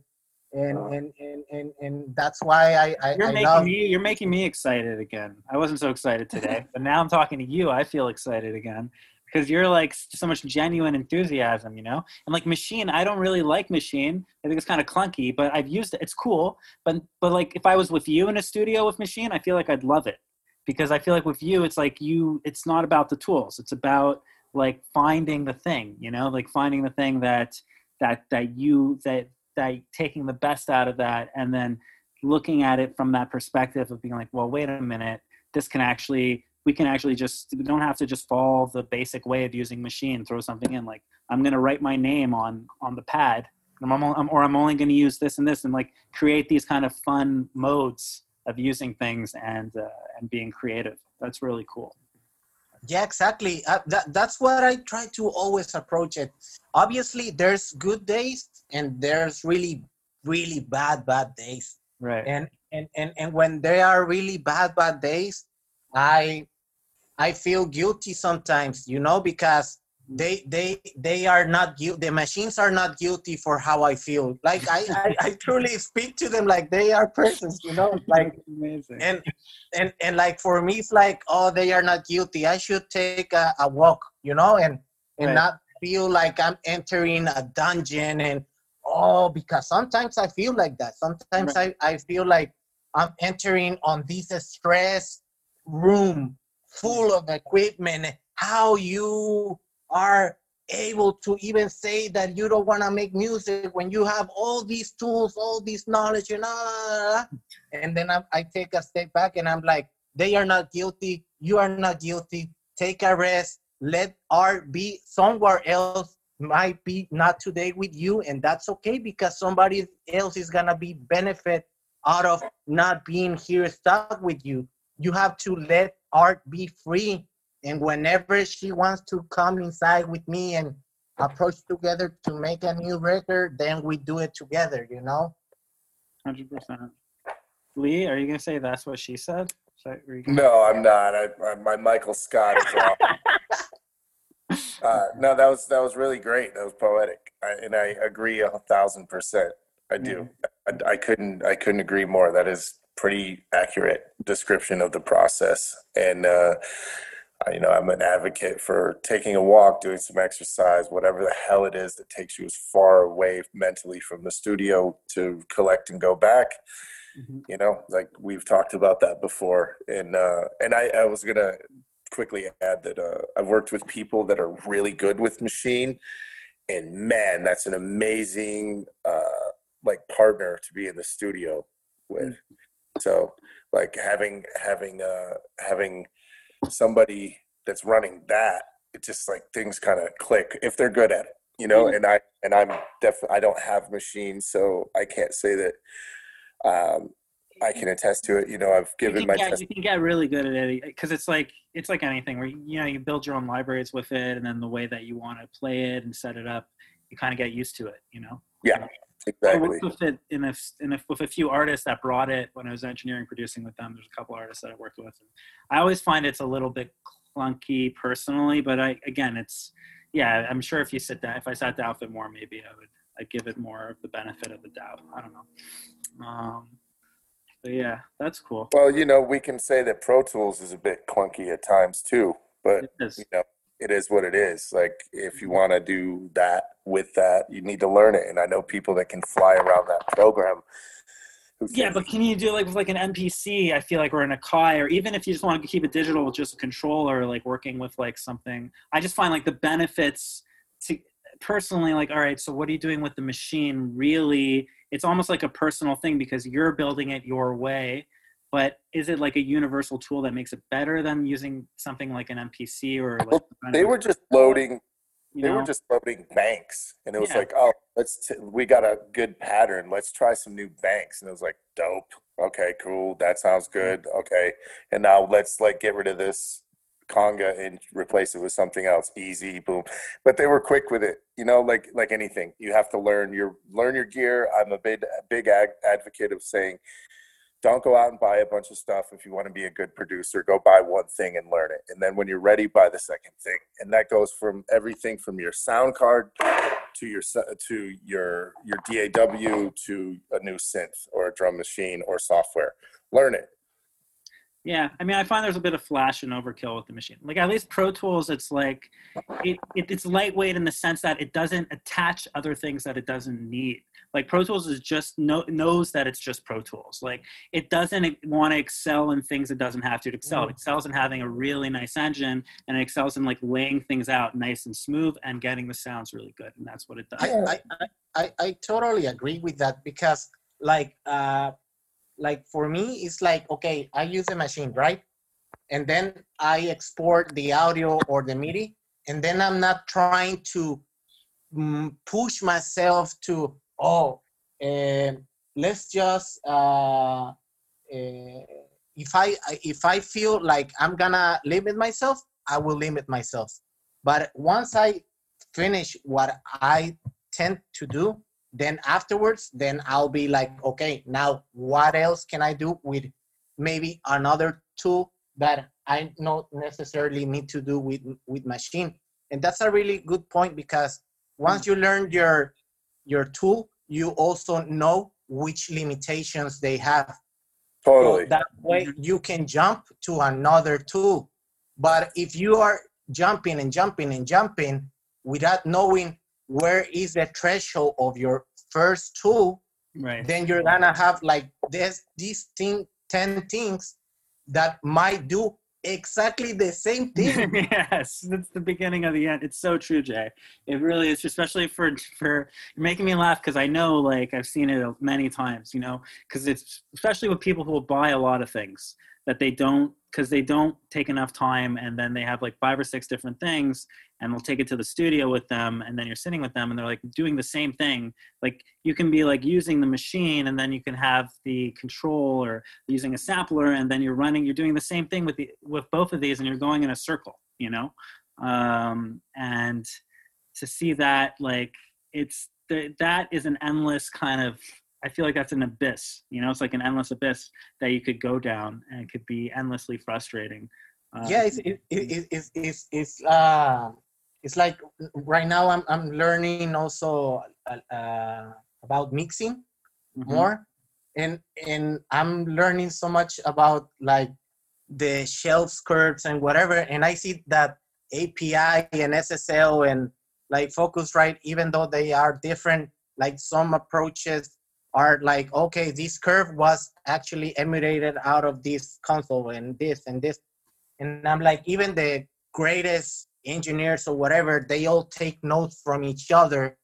and oh. and and and, and that's why I, I You're I making love, me you're making me excited again. I wasn't so excited today, but now I'm talking to you. I feel excited again because you're like so much genuine enthusiasm, you know. And like Maschine, I don't really like Maschine. I think it's kind of clunky, but I've used it. It's cool, but but like if I was with you in a studio with Maschine, I feel like I'd love it because I feel like with you, it's like you. It's not about the tools. It's about like finding the thing, you know, like finding the thing that that that you that that taking the best out of that and then looking at it from that perspective of being like well wait a minute this can actually we can actually just we don't have to just follow the basic way of using Maschine throw something in like i'm going to write my name on on the pad I'm, I'm, or i'm only going to use this and this and like create these kind of fun modes of using things and uh, and being creative. That's really cool. Yeah exactly. Uh, that, that's what i try to always approach it. Obviously there's good days and there's really really bad bad days. Right. And and and, and when there are really bad bad days i i feel guilty sometimes you know because they they they are not guilty the machines are not guilty for how i feel. Like I, I i truly speak to them like they are persons you know like amazing. and and and like for me it's like oh they are not guilty. I should take a, a walk you know and and Right. not feel like i'm entering a dungeon and oh because sometimes i feel like that. Sometimes I, I feel like i'm entering on this stress room full of equipment how you are able to even say that you don't want to make music when you have all these tools all these knowledge you know and then I, I take a step back and i'm like they are not guilty you are not guilty take a rest let art be somewhere else might be not today with you and that's okay because somebody else is gonna be benefit out of not being here stuck with you. You have to let art be free and whenever she wants to come inside with me and approach together to make a new record then we do it together you know 100% lee are you going to say that's what she said Sorry, were No, I'm not. I, I my Michael Scott is off. Uh, no, that was that was really great. That was poetic, I, and I agree a thousand percent. I do. I, I couldn't. I couldn't agree more. That is pretty accurate description of the process. And uh, I- you know, I'm an advocate for taking a walk, doing some exercise, whatever the hell it is that takes you as far away mentally from the studio to collect and go back. Mhm. you know like we've talked about that before and uh and i i was gonna quickly add that uh i've worked with people that are really good with Maschine and man that's an amazing uh like partner to be in the studio with. So like having having uh having somebody that's running that it just like things kind of click if they're good at it you know? And i and i'm definitely i don't have machines so i can't say that um i can attest to it you know i've given my get, test you can get really good at it because it's like it's like anything where you know you build your own libraries with it and then the way that you want to play it and set it up you kind of get used to it you know? Yeah I exactly worked with it in a, in a, with a few artists that brought it when I was engineering producing with them. There's a couple artists that I worked with. And I always find it's a little bit clunky personally, but I again, it's yeah. I'm sure if you sit down, if I sat down with it more, maybe I would I'd give it more of the benefit of the doubt. I don't know. Um, but yeah, that's cool. well you know we can say that pro tools is a bit clunky at times too but It is. you know it is what it is like if you mm-hmm. want to do that with that you need to learn it and i know people that can fly around that program Yeah, but can you do like with like an MPC? I feel like or an Akai, or even if you just want to keep it digital with just a controller, like working with like something. I just find like the benefits to personally like all right so what are you doing with the Maschine really it's almost like a personal thing because you're building it your way but is it like a universal tool that makes it better than using something like an mpc or like they were just loading you they know? were just loading banks and it was Yeah. like oh let's t- we got a good pattern let's try some new banks and it was like dope okay cool that sounds good okay and now let's like get rid of this conga and replace it with something else easy boom but they were quick with it you know like like anything you have to learn your learn your gear i'm a big big ag- advocate of saying don't go out and buy a bunch of stuff if you want to be a good producer go buy one thing and learn it. And then when you're ready buy the second thing. And that goes from everything from your sound card to your to your your DAW to a new synth or a drum machine or software. Learn it Yeah, I mean, I find there's a bit of flash and overkill with the Maschine. Like at least Pro Tools, it's like it, it it's lightweight in the sense that it doesn't attach other things that it doesn't need. Like Pro Tools is just know, knows that it's just Pro Tools. Like it doesn't want to excel in things it doesn't have to excel. It excels in having a really nice engine, and it excels in like laying things out nice and smooth and getting the sounds really good. And that's what it does. I, I, I, I, I totally agree with that because like uh like for me it's like okay I use a Maschine right? And then I export the audio or the MIDI and then I'm not trying to mm, push myself to oh um let's just uh, uh if I- if I feel like I'm gonna limit myself I will limit myself. But once I finish what I tend to do then afterwards then i'll be like okay now what else can i do with maybe another tool that i don't necessarily need to do with with Maschine? And that's a really good point because once hmm. you learn your your tool you also know which limitations they have. Totally. So that way you can jump to another tool. But if you are jumping and jumping and jumping without knowing where is the threshold of your first tool, right. then you're gonna have like this these thing, 10 things that might do exactly the same thing. yes, that's the beginning of the end. It's so true, Jay. It really is, especially for for you're making me laugh because I know, like, I've seen it many times. You know, because it's especially with people who will buy a lot of things that they don't because they don't take enough time, and then they have like five or six different things, and they'll take it to the studio with them, and then you're sitting with them, and they're like doing the same thing. Like you can be like using the Maschine, and then you can have the control or using a sampler, and then you're running. You're doing the same thing with the with both of these, and you're going in a circle. You know, um, and to see that like it's th- that is an endless kind of i feel like that's an abyss you know it's like an endless abyss that you could go down and it could be endlessly frustrating. Um, yeah, it's it, it, it, it's it's it's uh it's like right now I'm I'm learning also uh, uh, about mixing mhm. more. And and i'm learning so much about like the shelf curves and whatever. And i see that api and ssl and like focusrite even though they are different like some approaches are like okay this curve was actually emulated out of this console and this and this. And i'm like even the greatest engineers or whatever they all take notes from each other.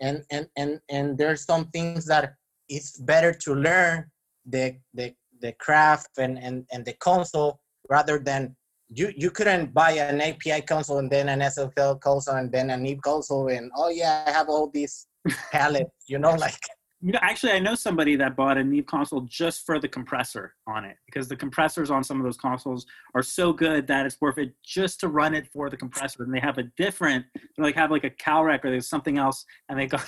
And and and and there's some things that it's better to learn the the the craft and and, and the console rather than you you couldn't buy an API console and then an SSL console and then a Neve console and oh yeah I have all these palettes you know like You know, actually, I know somebody that bought a Neve console just for the compressor on it because the compressors on some of those consoles are so good that it's worth it just to run it for the compressor. And they have a different, they like have like a Calrec or there's something else, and they got.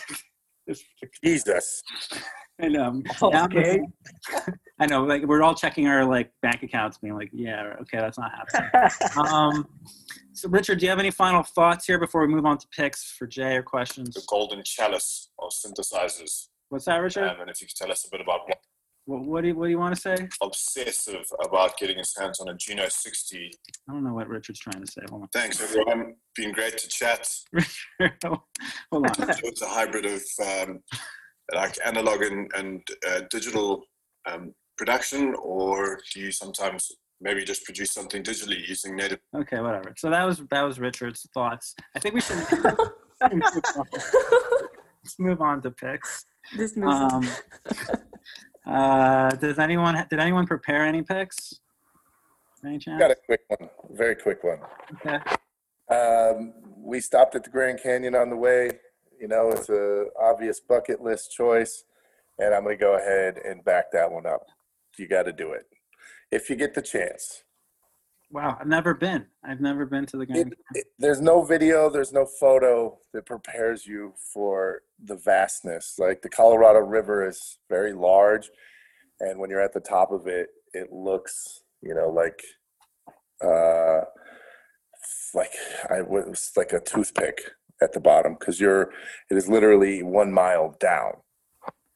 jesus and um, now- Okay. I know, like we're all checking our like bank accounts, being like, yeah, okay, that's not happening. um, so, Richard, do you have any final thoughts here before we move on to picks for Jay or questions? The golden chalice of synthesizers. What's that, Richard? Um, and if you could tell us a bit about what What, what do you, what do you want to say? obsessive about getting his hands on a Juno 60. I don't know what Richard's trying to say. Hold on. Thanks, everyone. Been great to chat. on. Hold on. So it's a hybrid of um, like analog and, and uh, digital um, production, or do you sometimes maybe just produce something digitally using native? Okay, whatever. So that was that was Richard's thoughts. I think we should Let's move on to picks. This music. Um, uh, does anyone did anyone prepare any picks? Any chance? Got a quick one, very quick one. Okay. Um, we stopped at the Grand Canyon on the way. You know, it's a obvious bucket list choice, and I'm going to go ahead and back that one up. You got to do it if you get the chance. Wow, I've never been. I've never been to the Grand. It, it, there's no video, there's no photo that prepares you for the vastness. Like the Colorado River is very large, and when you're at the top of it, it looks, you know, like, uh, like I was like a toothpick at the bottom because you're. It is literally one mile down,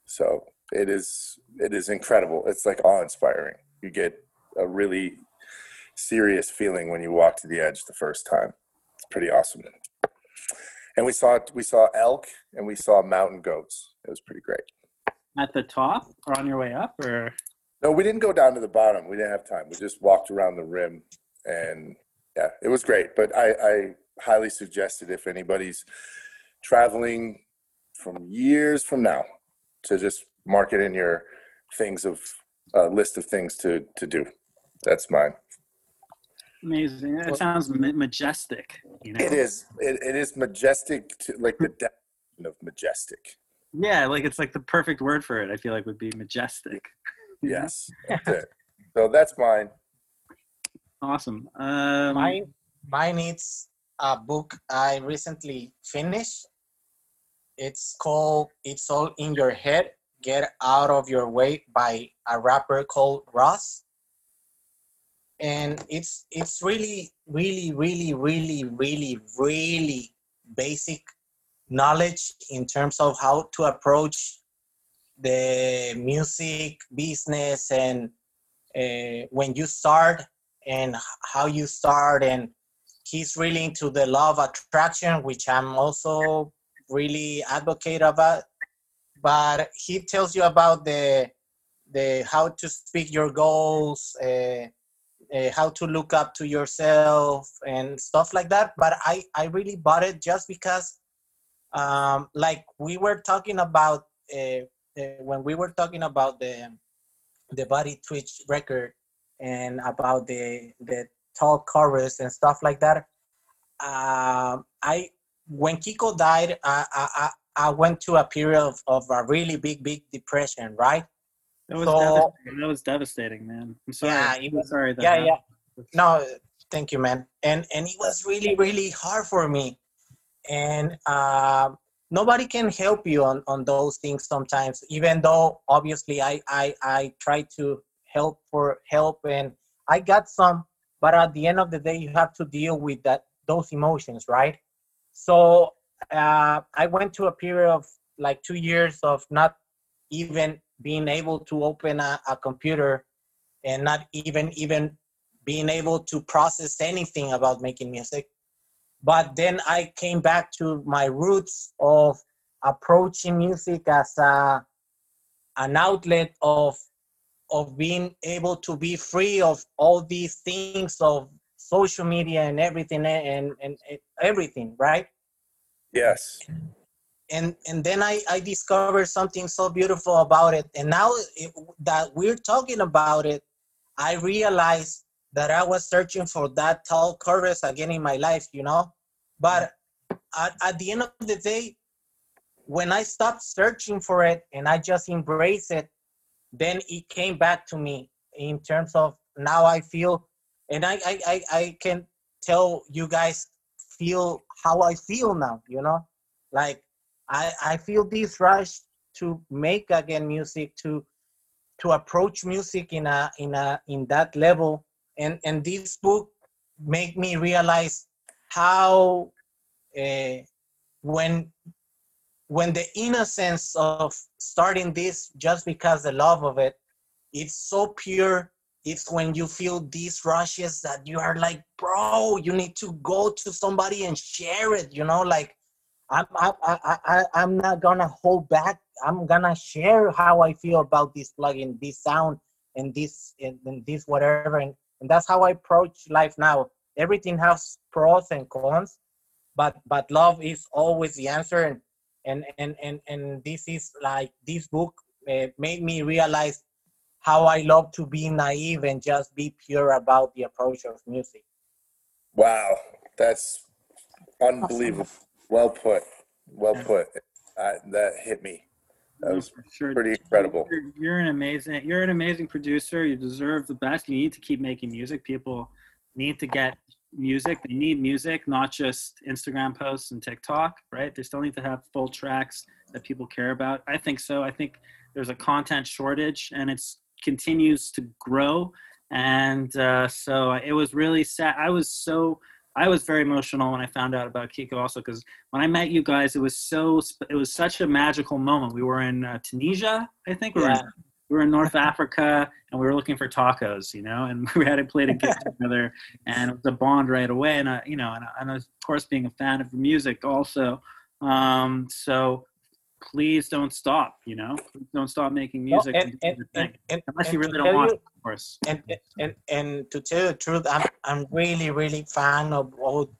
so it is. It is incredible. It's like awe-inspiring. You get a really serious feeling when you walk to the edge the first time. It's pretty awesome. And we saw we saw elk and we saw mountain goats. It was pretty great. At the top or on your way up or? No, we didn't go down to the bottom. We didn't have time. We just walked around the rim, and yeah, it was great. But I, I highly suggest it if anybody's traveling from years from now to just mark it in your things of uh, list of things to to do. That's mine. Amazing. It sounds ma- majestic. You know? It is. It, it is majestic to like the definition of majestic. Yeah, like it's like the perfect word for it. I feel like would be majestic. Yes. That's it. So that's mine. Awesome. Um, Mine, mine is a book I recently finished. It's called "It's All in Your Head." Get out of your way by a rapper called Ross. And it's it's really, really, really, really, really, really basic knowledge in terms of how to approach the music business and uh, when you start and how you start. And he's really into the law of attraction which i'm also really advocate about but he tells you about the the how to speak your goals uh, uh, how to look up to yourself and stuff like that but i i really bought it just because um like we were talking about uh, uh, when we were talking about the the body twitch record and about the the tall chorus and stuff like that. Um, I when Kiko died, I, I I I went to a period of, of a really big big depression, right? That was so- devastating. That was devastating, man. I'm sorry. Yeah, it was- sorry. Yeah, yeah. No, thank you, man. And and it was really really hard for me, and um, nobody can help you on on those things sometimes. Even though obviously I I I try to help for help and I got some, but at the end of the day you have to deal with that those emotions, right? So uh, I went to a period of like two years of not even being able to open a, a computer and not even even being able to process anything about making music but then i came back to my roots of approaching music as a, an outlet of of being able to be free of all these things of social media and everything and, and, and everything right Yes. And and then I, I discovered something so beautiful about it. And now it, that we're talking about it i realized that i was searching for that tall chorus again in my life you know? But at, at the end of the day when i stopped searching for it and i just embraced it then it came back to me in terms of now i feel and i i i, I can tell you guys feel how i feel now you know? Like I, I feel this rush to make again music to to approach music in a in a in that level. And and this book made me realize how uh, when when the innocence of starting this just because the love of it it's so pure it's when you feel these rushes that you are like bro you need to go to somebody and share it you know like I'm I, I, I I'm not gonna hold back. I'm gonna share how I feel about this plugin, this sound, and this and, and this whatever, and, and that's how I approach life now. Everything has pros and cons, but but love is always the answer and and and and, and this is like this book uh, made me realize how i love to be naive and just be pure about the approach of music Wow, that's unbelievable. Well put. Well put. Uh, that hit me. That was sure. pretty incredible. You're, you're an amazing. You're an amazing producer. You deserve the best. You need to keep making music. People need to get music. They need music, not just Instagram posts and TikTok. Right? They still need to have full tracks that people care about. I think so. I think there's a content shortage, and it's continues to grow. And uh, so it was really sad. I was so. I was very emotional when I found out about Kiko also because when I met you guys, it was so it was such a magical moment. We were in uh, Tunisia, I think. We were, in, we were in North Africa, and we were looking for tacos, you know, and we had to play a together, and it was a bond right away. And uh, you know, and, and of course, being a fan of music also. Um, so please don't stop, you know, don't stop making music and, and, and, and, unless you really don't want, you- course. and and and to tell the truth, I'm I'm really really fan of all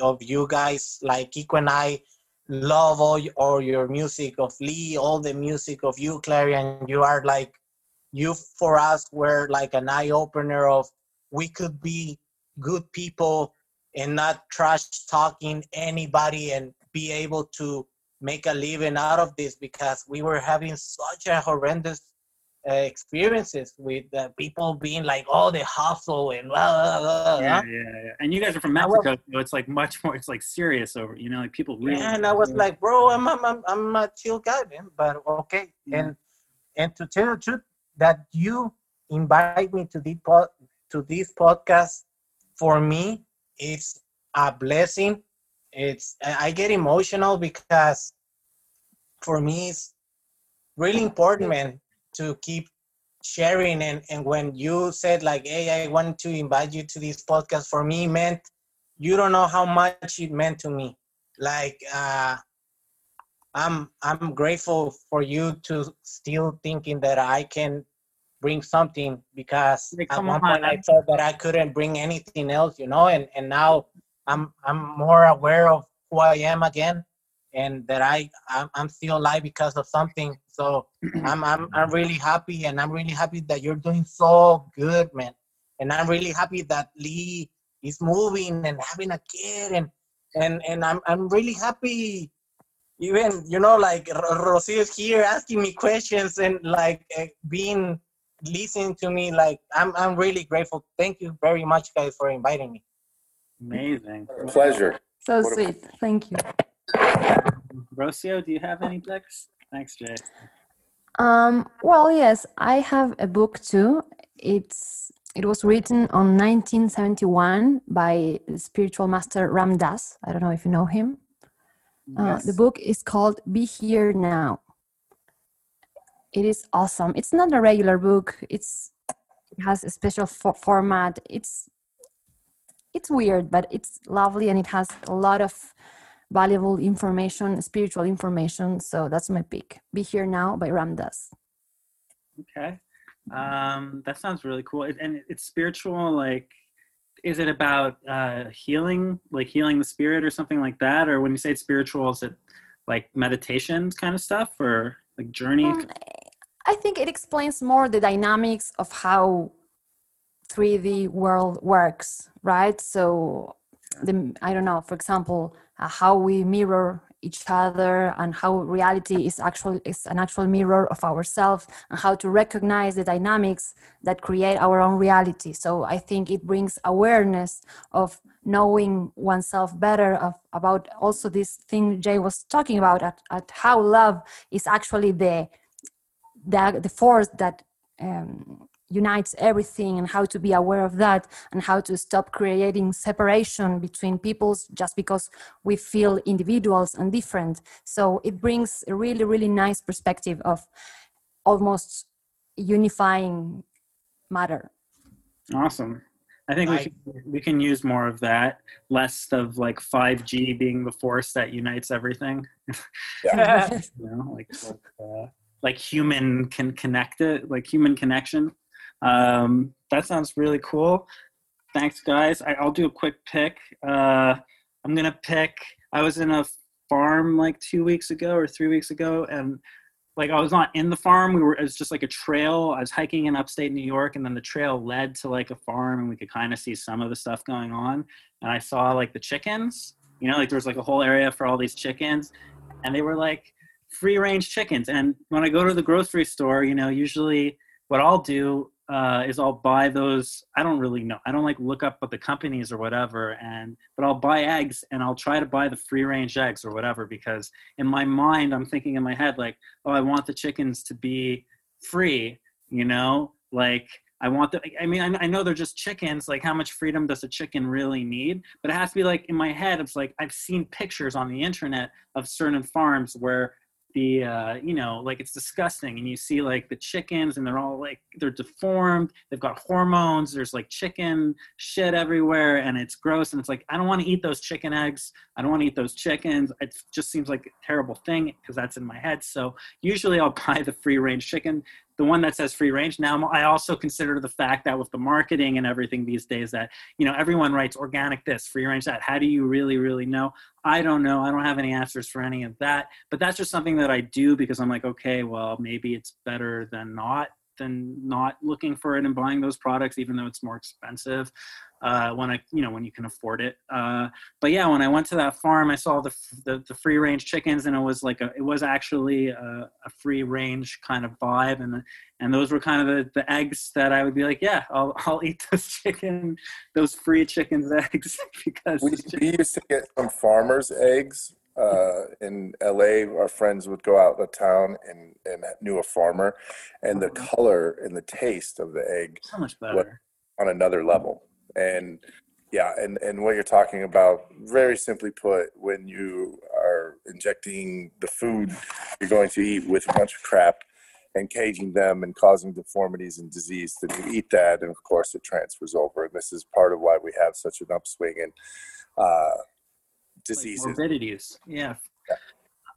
of you guys. Like Kiko and I love all, all your music of Lee, all the music of you, Clary, and you are like you for us were like an eye opener of we could be good people and not trash talking anybody and be able to make a living out of this because we were having such a horrendous uh, experiences with uh, people being like, "Oh, the hustle and blah blah blah." Yeah, yeah, yeah. And you guys are from I was- Mexico, so it's like much more. It's like serious over. You know, like people really. Yeah, and I was like, "Bro, I'm I'm I'm, a chill guy, man." But okay, Yeah. and and to tell the truth, that you invite me to the pod, to this podcast, for me, it's a blessing. It's I get emotional because for me it's really important, man, to keep sharing. And and when you said like, "Hey, I want to invite you to this podcast," for me meant you don't know how much it meant to me. Like uh, I'm I'm grateful for you to still thinking that I can bring something because Hey, at one on, point I thought that I couldn't bring anything else, you know, and and now I'm I'm more aware of who I am again, and that I I'm, I'm still alive because of something. So I'm I'm I'm really happy, and I'm really happy that you're doing so good, man. And I'm really happy that Lee is moving and having a kid, and and and I'm I'm really happy. Even you know, like R- Rocio is here asking me questions and like uh, being listening to me. Like I'm I'm really grateful. Thank you very much, guys, for inviting me. Amazing. Pleasure. So What a- sweet. Thank you. Rocio, do you have any books? Thanks, Jay. Um, well, yes, I have a book too. It's it was written on 1971 by the spiritual master Ram Dass. I don't know if you know him. Uh, the book is called Be Here Now. It is awesome. It's not a regular book. It's it has a special fo- format. It's it's weird, but it's lovely and it has a lot of valuable information, spiritual information. So that's my pick. Be Here Now by Ram Dass. Okay. Um, that sounds really cool. And it's spiritual, like, is it about uh, healing, like healing the spirit or something like that? Or when you say it's spiritual, is it like meditation kind of stuff or like journey? Um, I think it explains more the dynamics of how 3D world works, right? So, the I don't know, for example, uh, how we mirror each other and how reality is actually is an actual mirror of ourselves and how to recognize the dynamics that create our own reality. So I think it brings awareness of knowing oneself better of about also this thing Jay was talking about at, at how love is actually the the, the force that um, unites everything and how to be aware of that and how to stop creating separation between peoples just because we feel individuals and different so it brings a really really nice perspective of almost unifying matter Awesome. I think we Like- can, we can use more of that, less of like 5G being the force that unites everything. Yeah. you know, like like, uh, like human can connect it, like human connection. Um, that sounds really cool. Thanks, guys. I, I'll do a quick pick. Uh, I'm gonna pick I was in a farm like two weeks ago or three weeks ago, and like I was not in the farm. We were it was just like a trail. I was hiking in upstate New York, and then the trail led to like a farm, and we could kind of see some of the stuff going on. And I saw like the chickens. You know, like there was like a whole area for all these chickens, and they were like free range chickens. And when I go to the grocery store, you know, usually what I'll do uh, is I'll buy those. I don't really know. I don't like look up what the companies or whatever, and but I'll buy eggs and I'll try to buy the free range eggs or whatever because in my mind I'm thinking in my head like, oh, I want the chickens to be free. You know, like I want the. I mean, I, I know they're just chickens. Like, how much freedom does a chicken really need? But it has to be like in my head. It's like I've seen pictures on the internet of certain farms where the uh, you know like it's disgusting and you see like the chickens and they're all like they're deformed they've got hormones there's like chicken shit everywhere and it's gross and it's like i don't want to eat those chicken eggs i don't want to eat those chickens it just seems like a terrible thing because that's in my head so usually i'll buy the free range chicken the one that says free range now i also consider the fact that with the marketing and everything these days that you know everyone writes organic this free range that how do you really really know I don't know. I don't have any answers for any of that. But that's just something that I do because I'm like, okay, well, maybe it's better than not than not looking for it and buying those products, even though it's more expensive uh, when I, you know, when you can afford it. Uh, but yeah, when I went to that farm, I saw the, the, the free range chickens, and it was like a, it was actually a, a, free range kind of vibe, and and those were kind of the, the eggs that I would be like, yeah, I'll I'll eat those chicken, those free chickens eggs because we, we used to get some farmers eggs uh, in LA, our friends would go out of town and, and knew a farmer, and the mm-hmm. color and the taste of the egg so much better on another level. And yeah, and, and what you're talking about, very simply put, when you are injecting the food you're going to eat with a bunch of crap and caging them and causing deformities and disease, then you eat that, and of course it transfers over. And this is part of why we have such an upswing in uh, diseases. Like morbidities. Yeah. Yeah.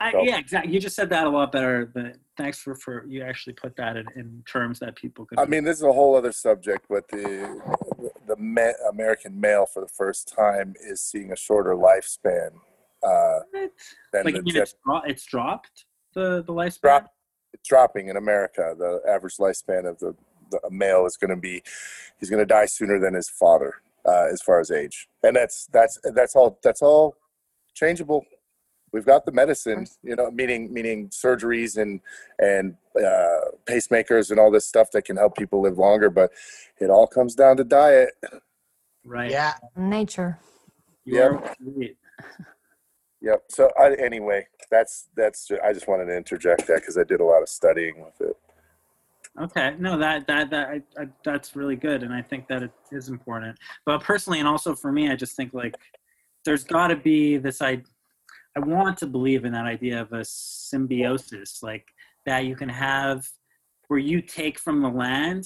I, so, yeah, exactly. You just said that a lot better. But thanks for, for you actually put that in, in terms that people could. I mean, this is a whole other subject, but the the me- American male for the first time is seeing a shorter lifespan. Uh, than like, the it's, dro- it's dropped the the lifespan. Drop, it's dropping in America. The average lifespan of the, the male is going to be he's going to die sooner than his father uh, as far as age, and that's that's that's all that's all changeable. We've got the medicine, you know, meaning meaning surgeries and and uh, pacemakers and all this stuff that can help people live longer. But it all comes down to diet. Right. Yeah. Nature. Yep. Yep. So I, anyway, that's that's. I just wanted to interject that because I did a lot of studying with it. Okay, no, that that that I, I, that's really good, and I think that it is important. But personally, and also for me, I just think like there's got to be this I I want to believe in that idea of a symbiosis like that you can have where you take from the land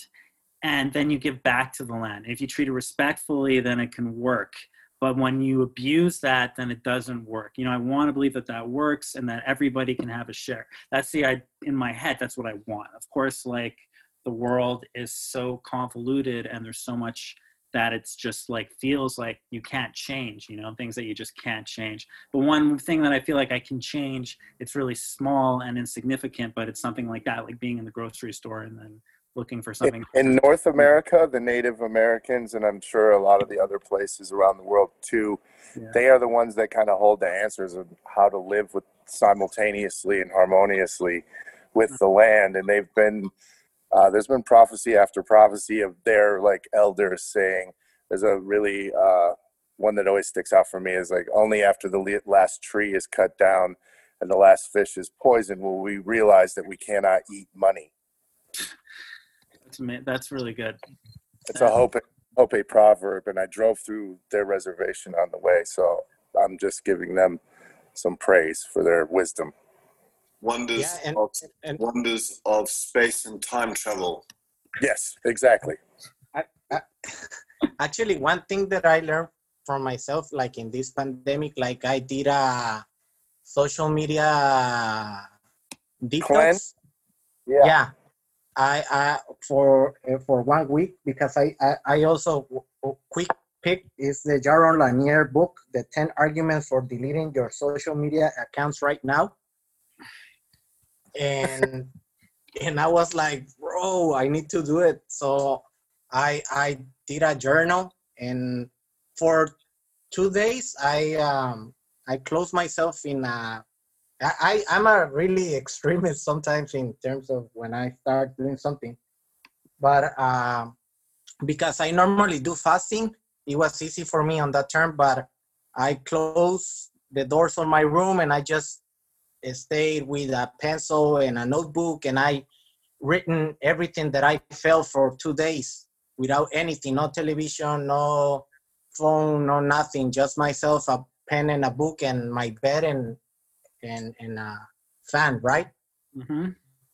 and then you give back to the land. If you treat it respectfully, then it can work. But when you abuse that, then it doesn't work. You know, I want to believe that that works and that everybody can have a share. That's the I in my head. That's what I want. Of course, like the world is so convoluted and there's so much that it's just like feels like you can't change you know things that you just can't change but one thing that i feel like i can change it's really small and insignificant but it's something like that like being in the grocery store and then looking for something in, in north america the native americans and i'm sure a lot of the other places around the world too yeah. they are the ones that kind of hold the answers of how to live with simultaneously and harmoniously with mm. the land and they've been uh, there's been prophecy after prophecy of their like elders saying there's a really uh, one that always sticks out for me is like only after the last tree is cut down and the last fish is poisoned will we realize that we cannot eat money. That's that's really good. It's a hope hope a proverb and i drove through their reservation on the way so i'm just giving them some praise for their wisdom wonders yeah, and, of and, wonders of space and time travel. Yes, exactly. I, I, actually, one thing that I learned from myself, like in this pandemic, like I did a social media detox. Yeah. yeah. I, I for eh, for one week because I I, I also quick pick is the Jaron Lanier book, The 10 Arguments for Deleting Your Social Media Accounts Right Now. And and I was like, bro, I need to do it. So I I did a journal and for two days I um I closed myself in a I, I'm a really extremist sometimes in terms of when I start doing something. But um because I normally do fasting, it was easy for me on that term, but I closed the doors on my room and I just stayed with a pencil and a notebook and I written everything that I felt for two days without anything, no television, no phone, no nothing, just myself, a pen and a book and my bed and and and a fan, right? Mm-hmm.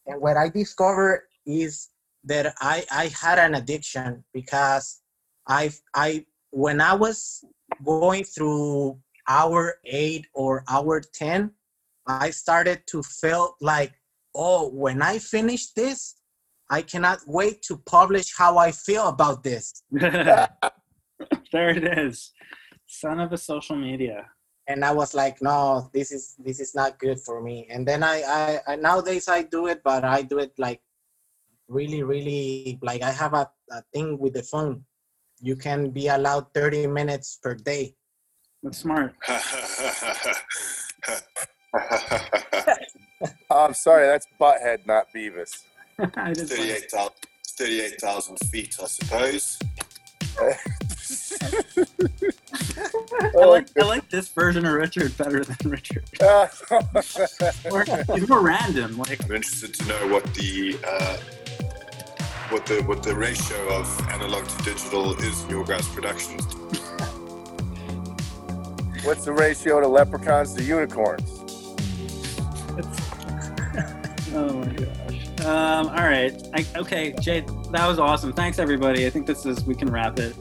And what I discovered is that I I had an addiction because I I when I was going through hour eight or hour ten, I started to feel like, oh, when I finish this, I cannot wait to publish how I feel about this. there it is. Son of a social media. And I was like, no, this is this is not good for me. And then I, I, I nowadays I do it, but I do it like really, really like I have a, a thing with the phone. You can be allowed 30 minutes per day. That's smart. Oh, I'm sorry, that's Butthead, not Beavis. I 38,000 38,000 feet, I suppose. I like I like this version of Richard better than Richard. More, he's more random. Like I'm interested to know what the uh, what the what the ratio of analog to digital is in your guys' productions. What's the ratio to leprechauns to unicorns? oh my gosh. Um, all right. I, okay, Jay, that was awesome. Thanks everybody. I think this is we can wrap it.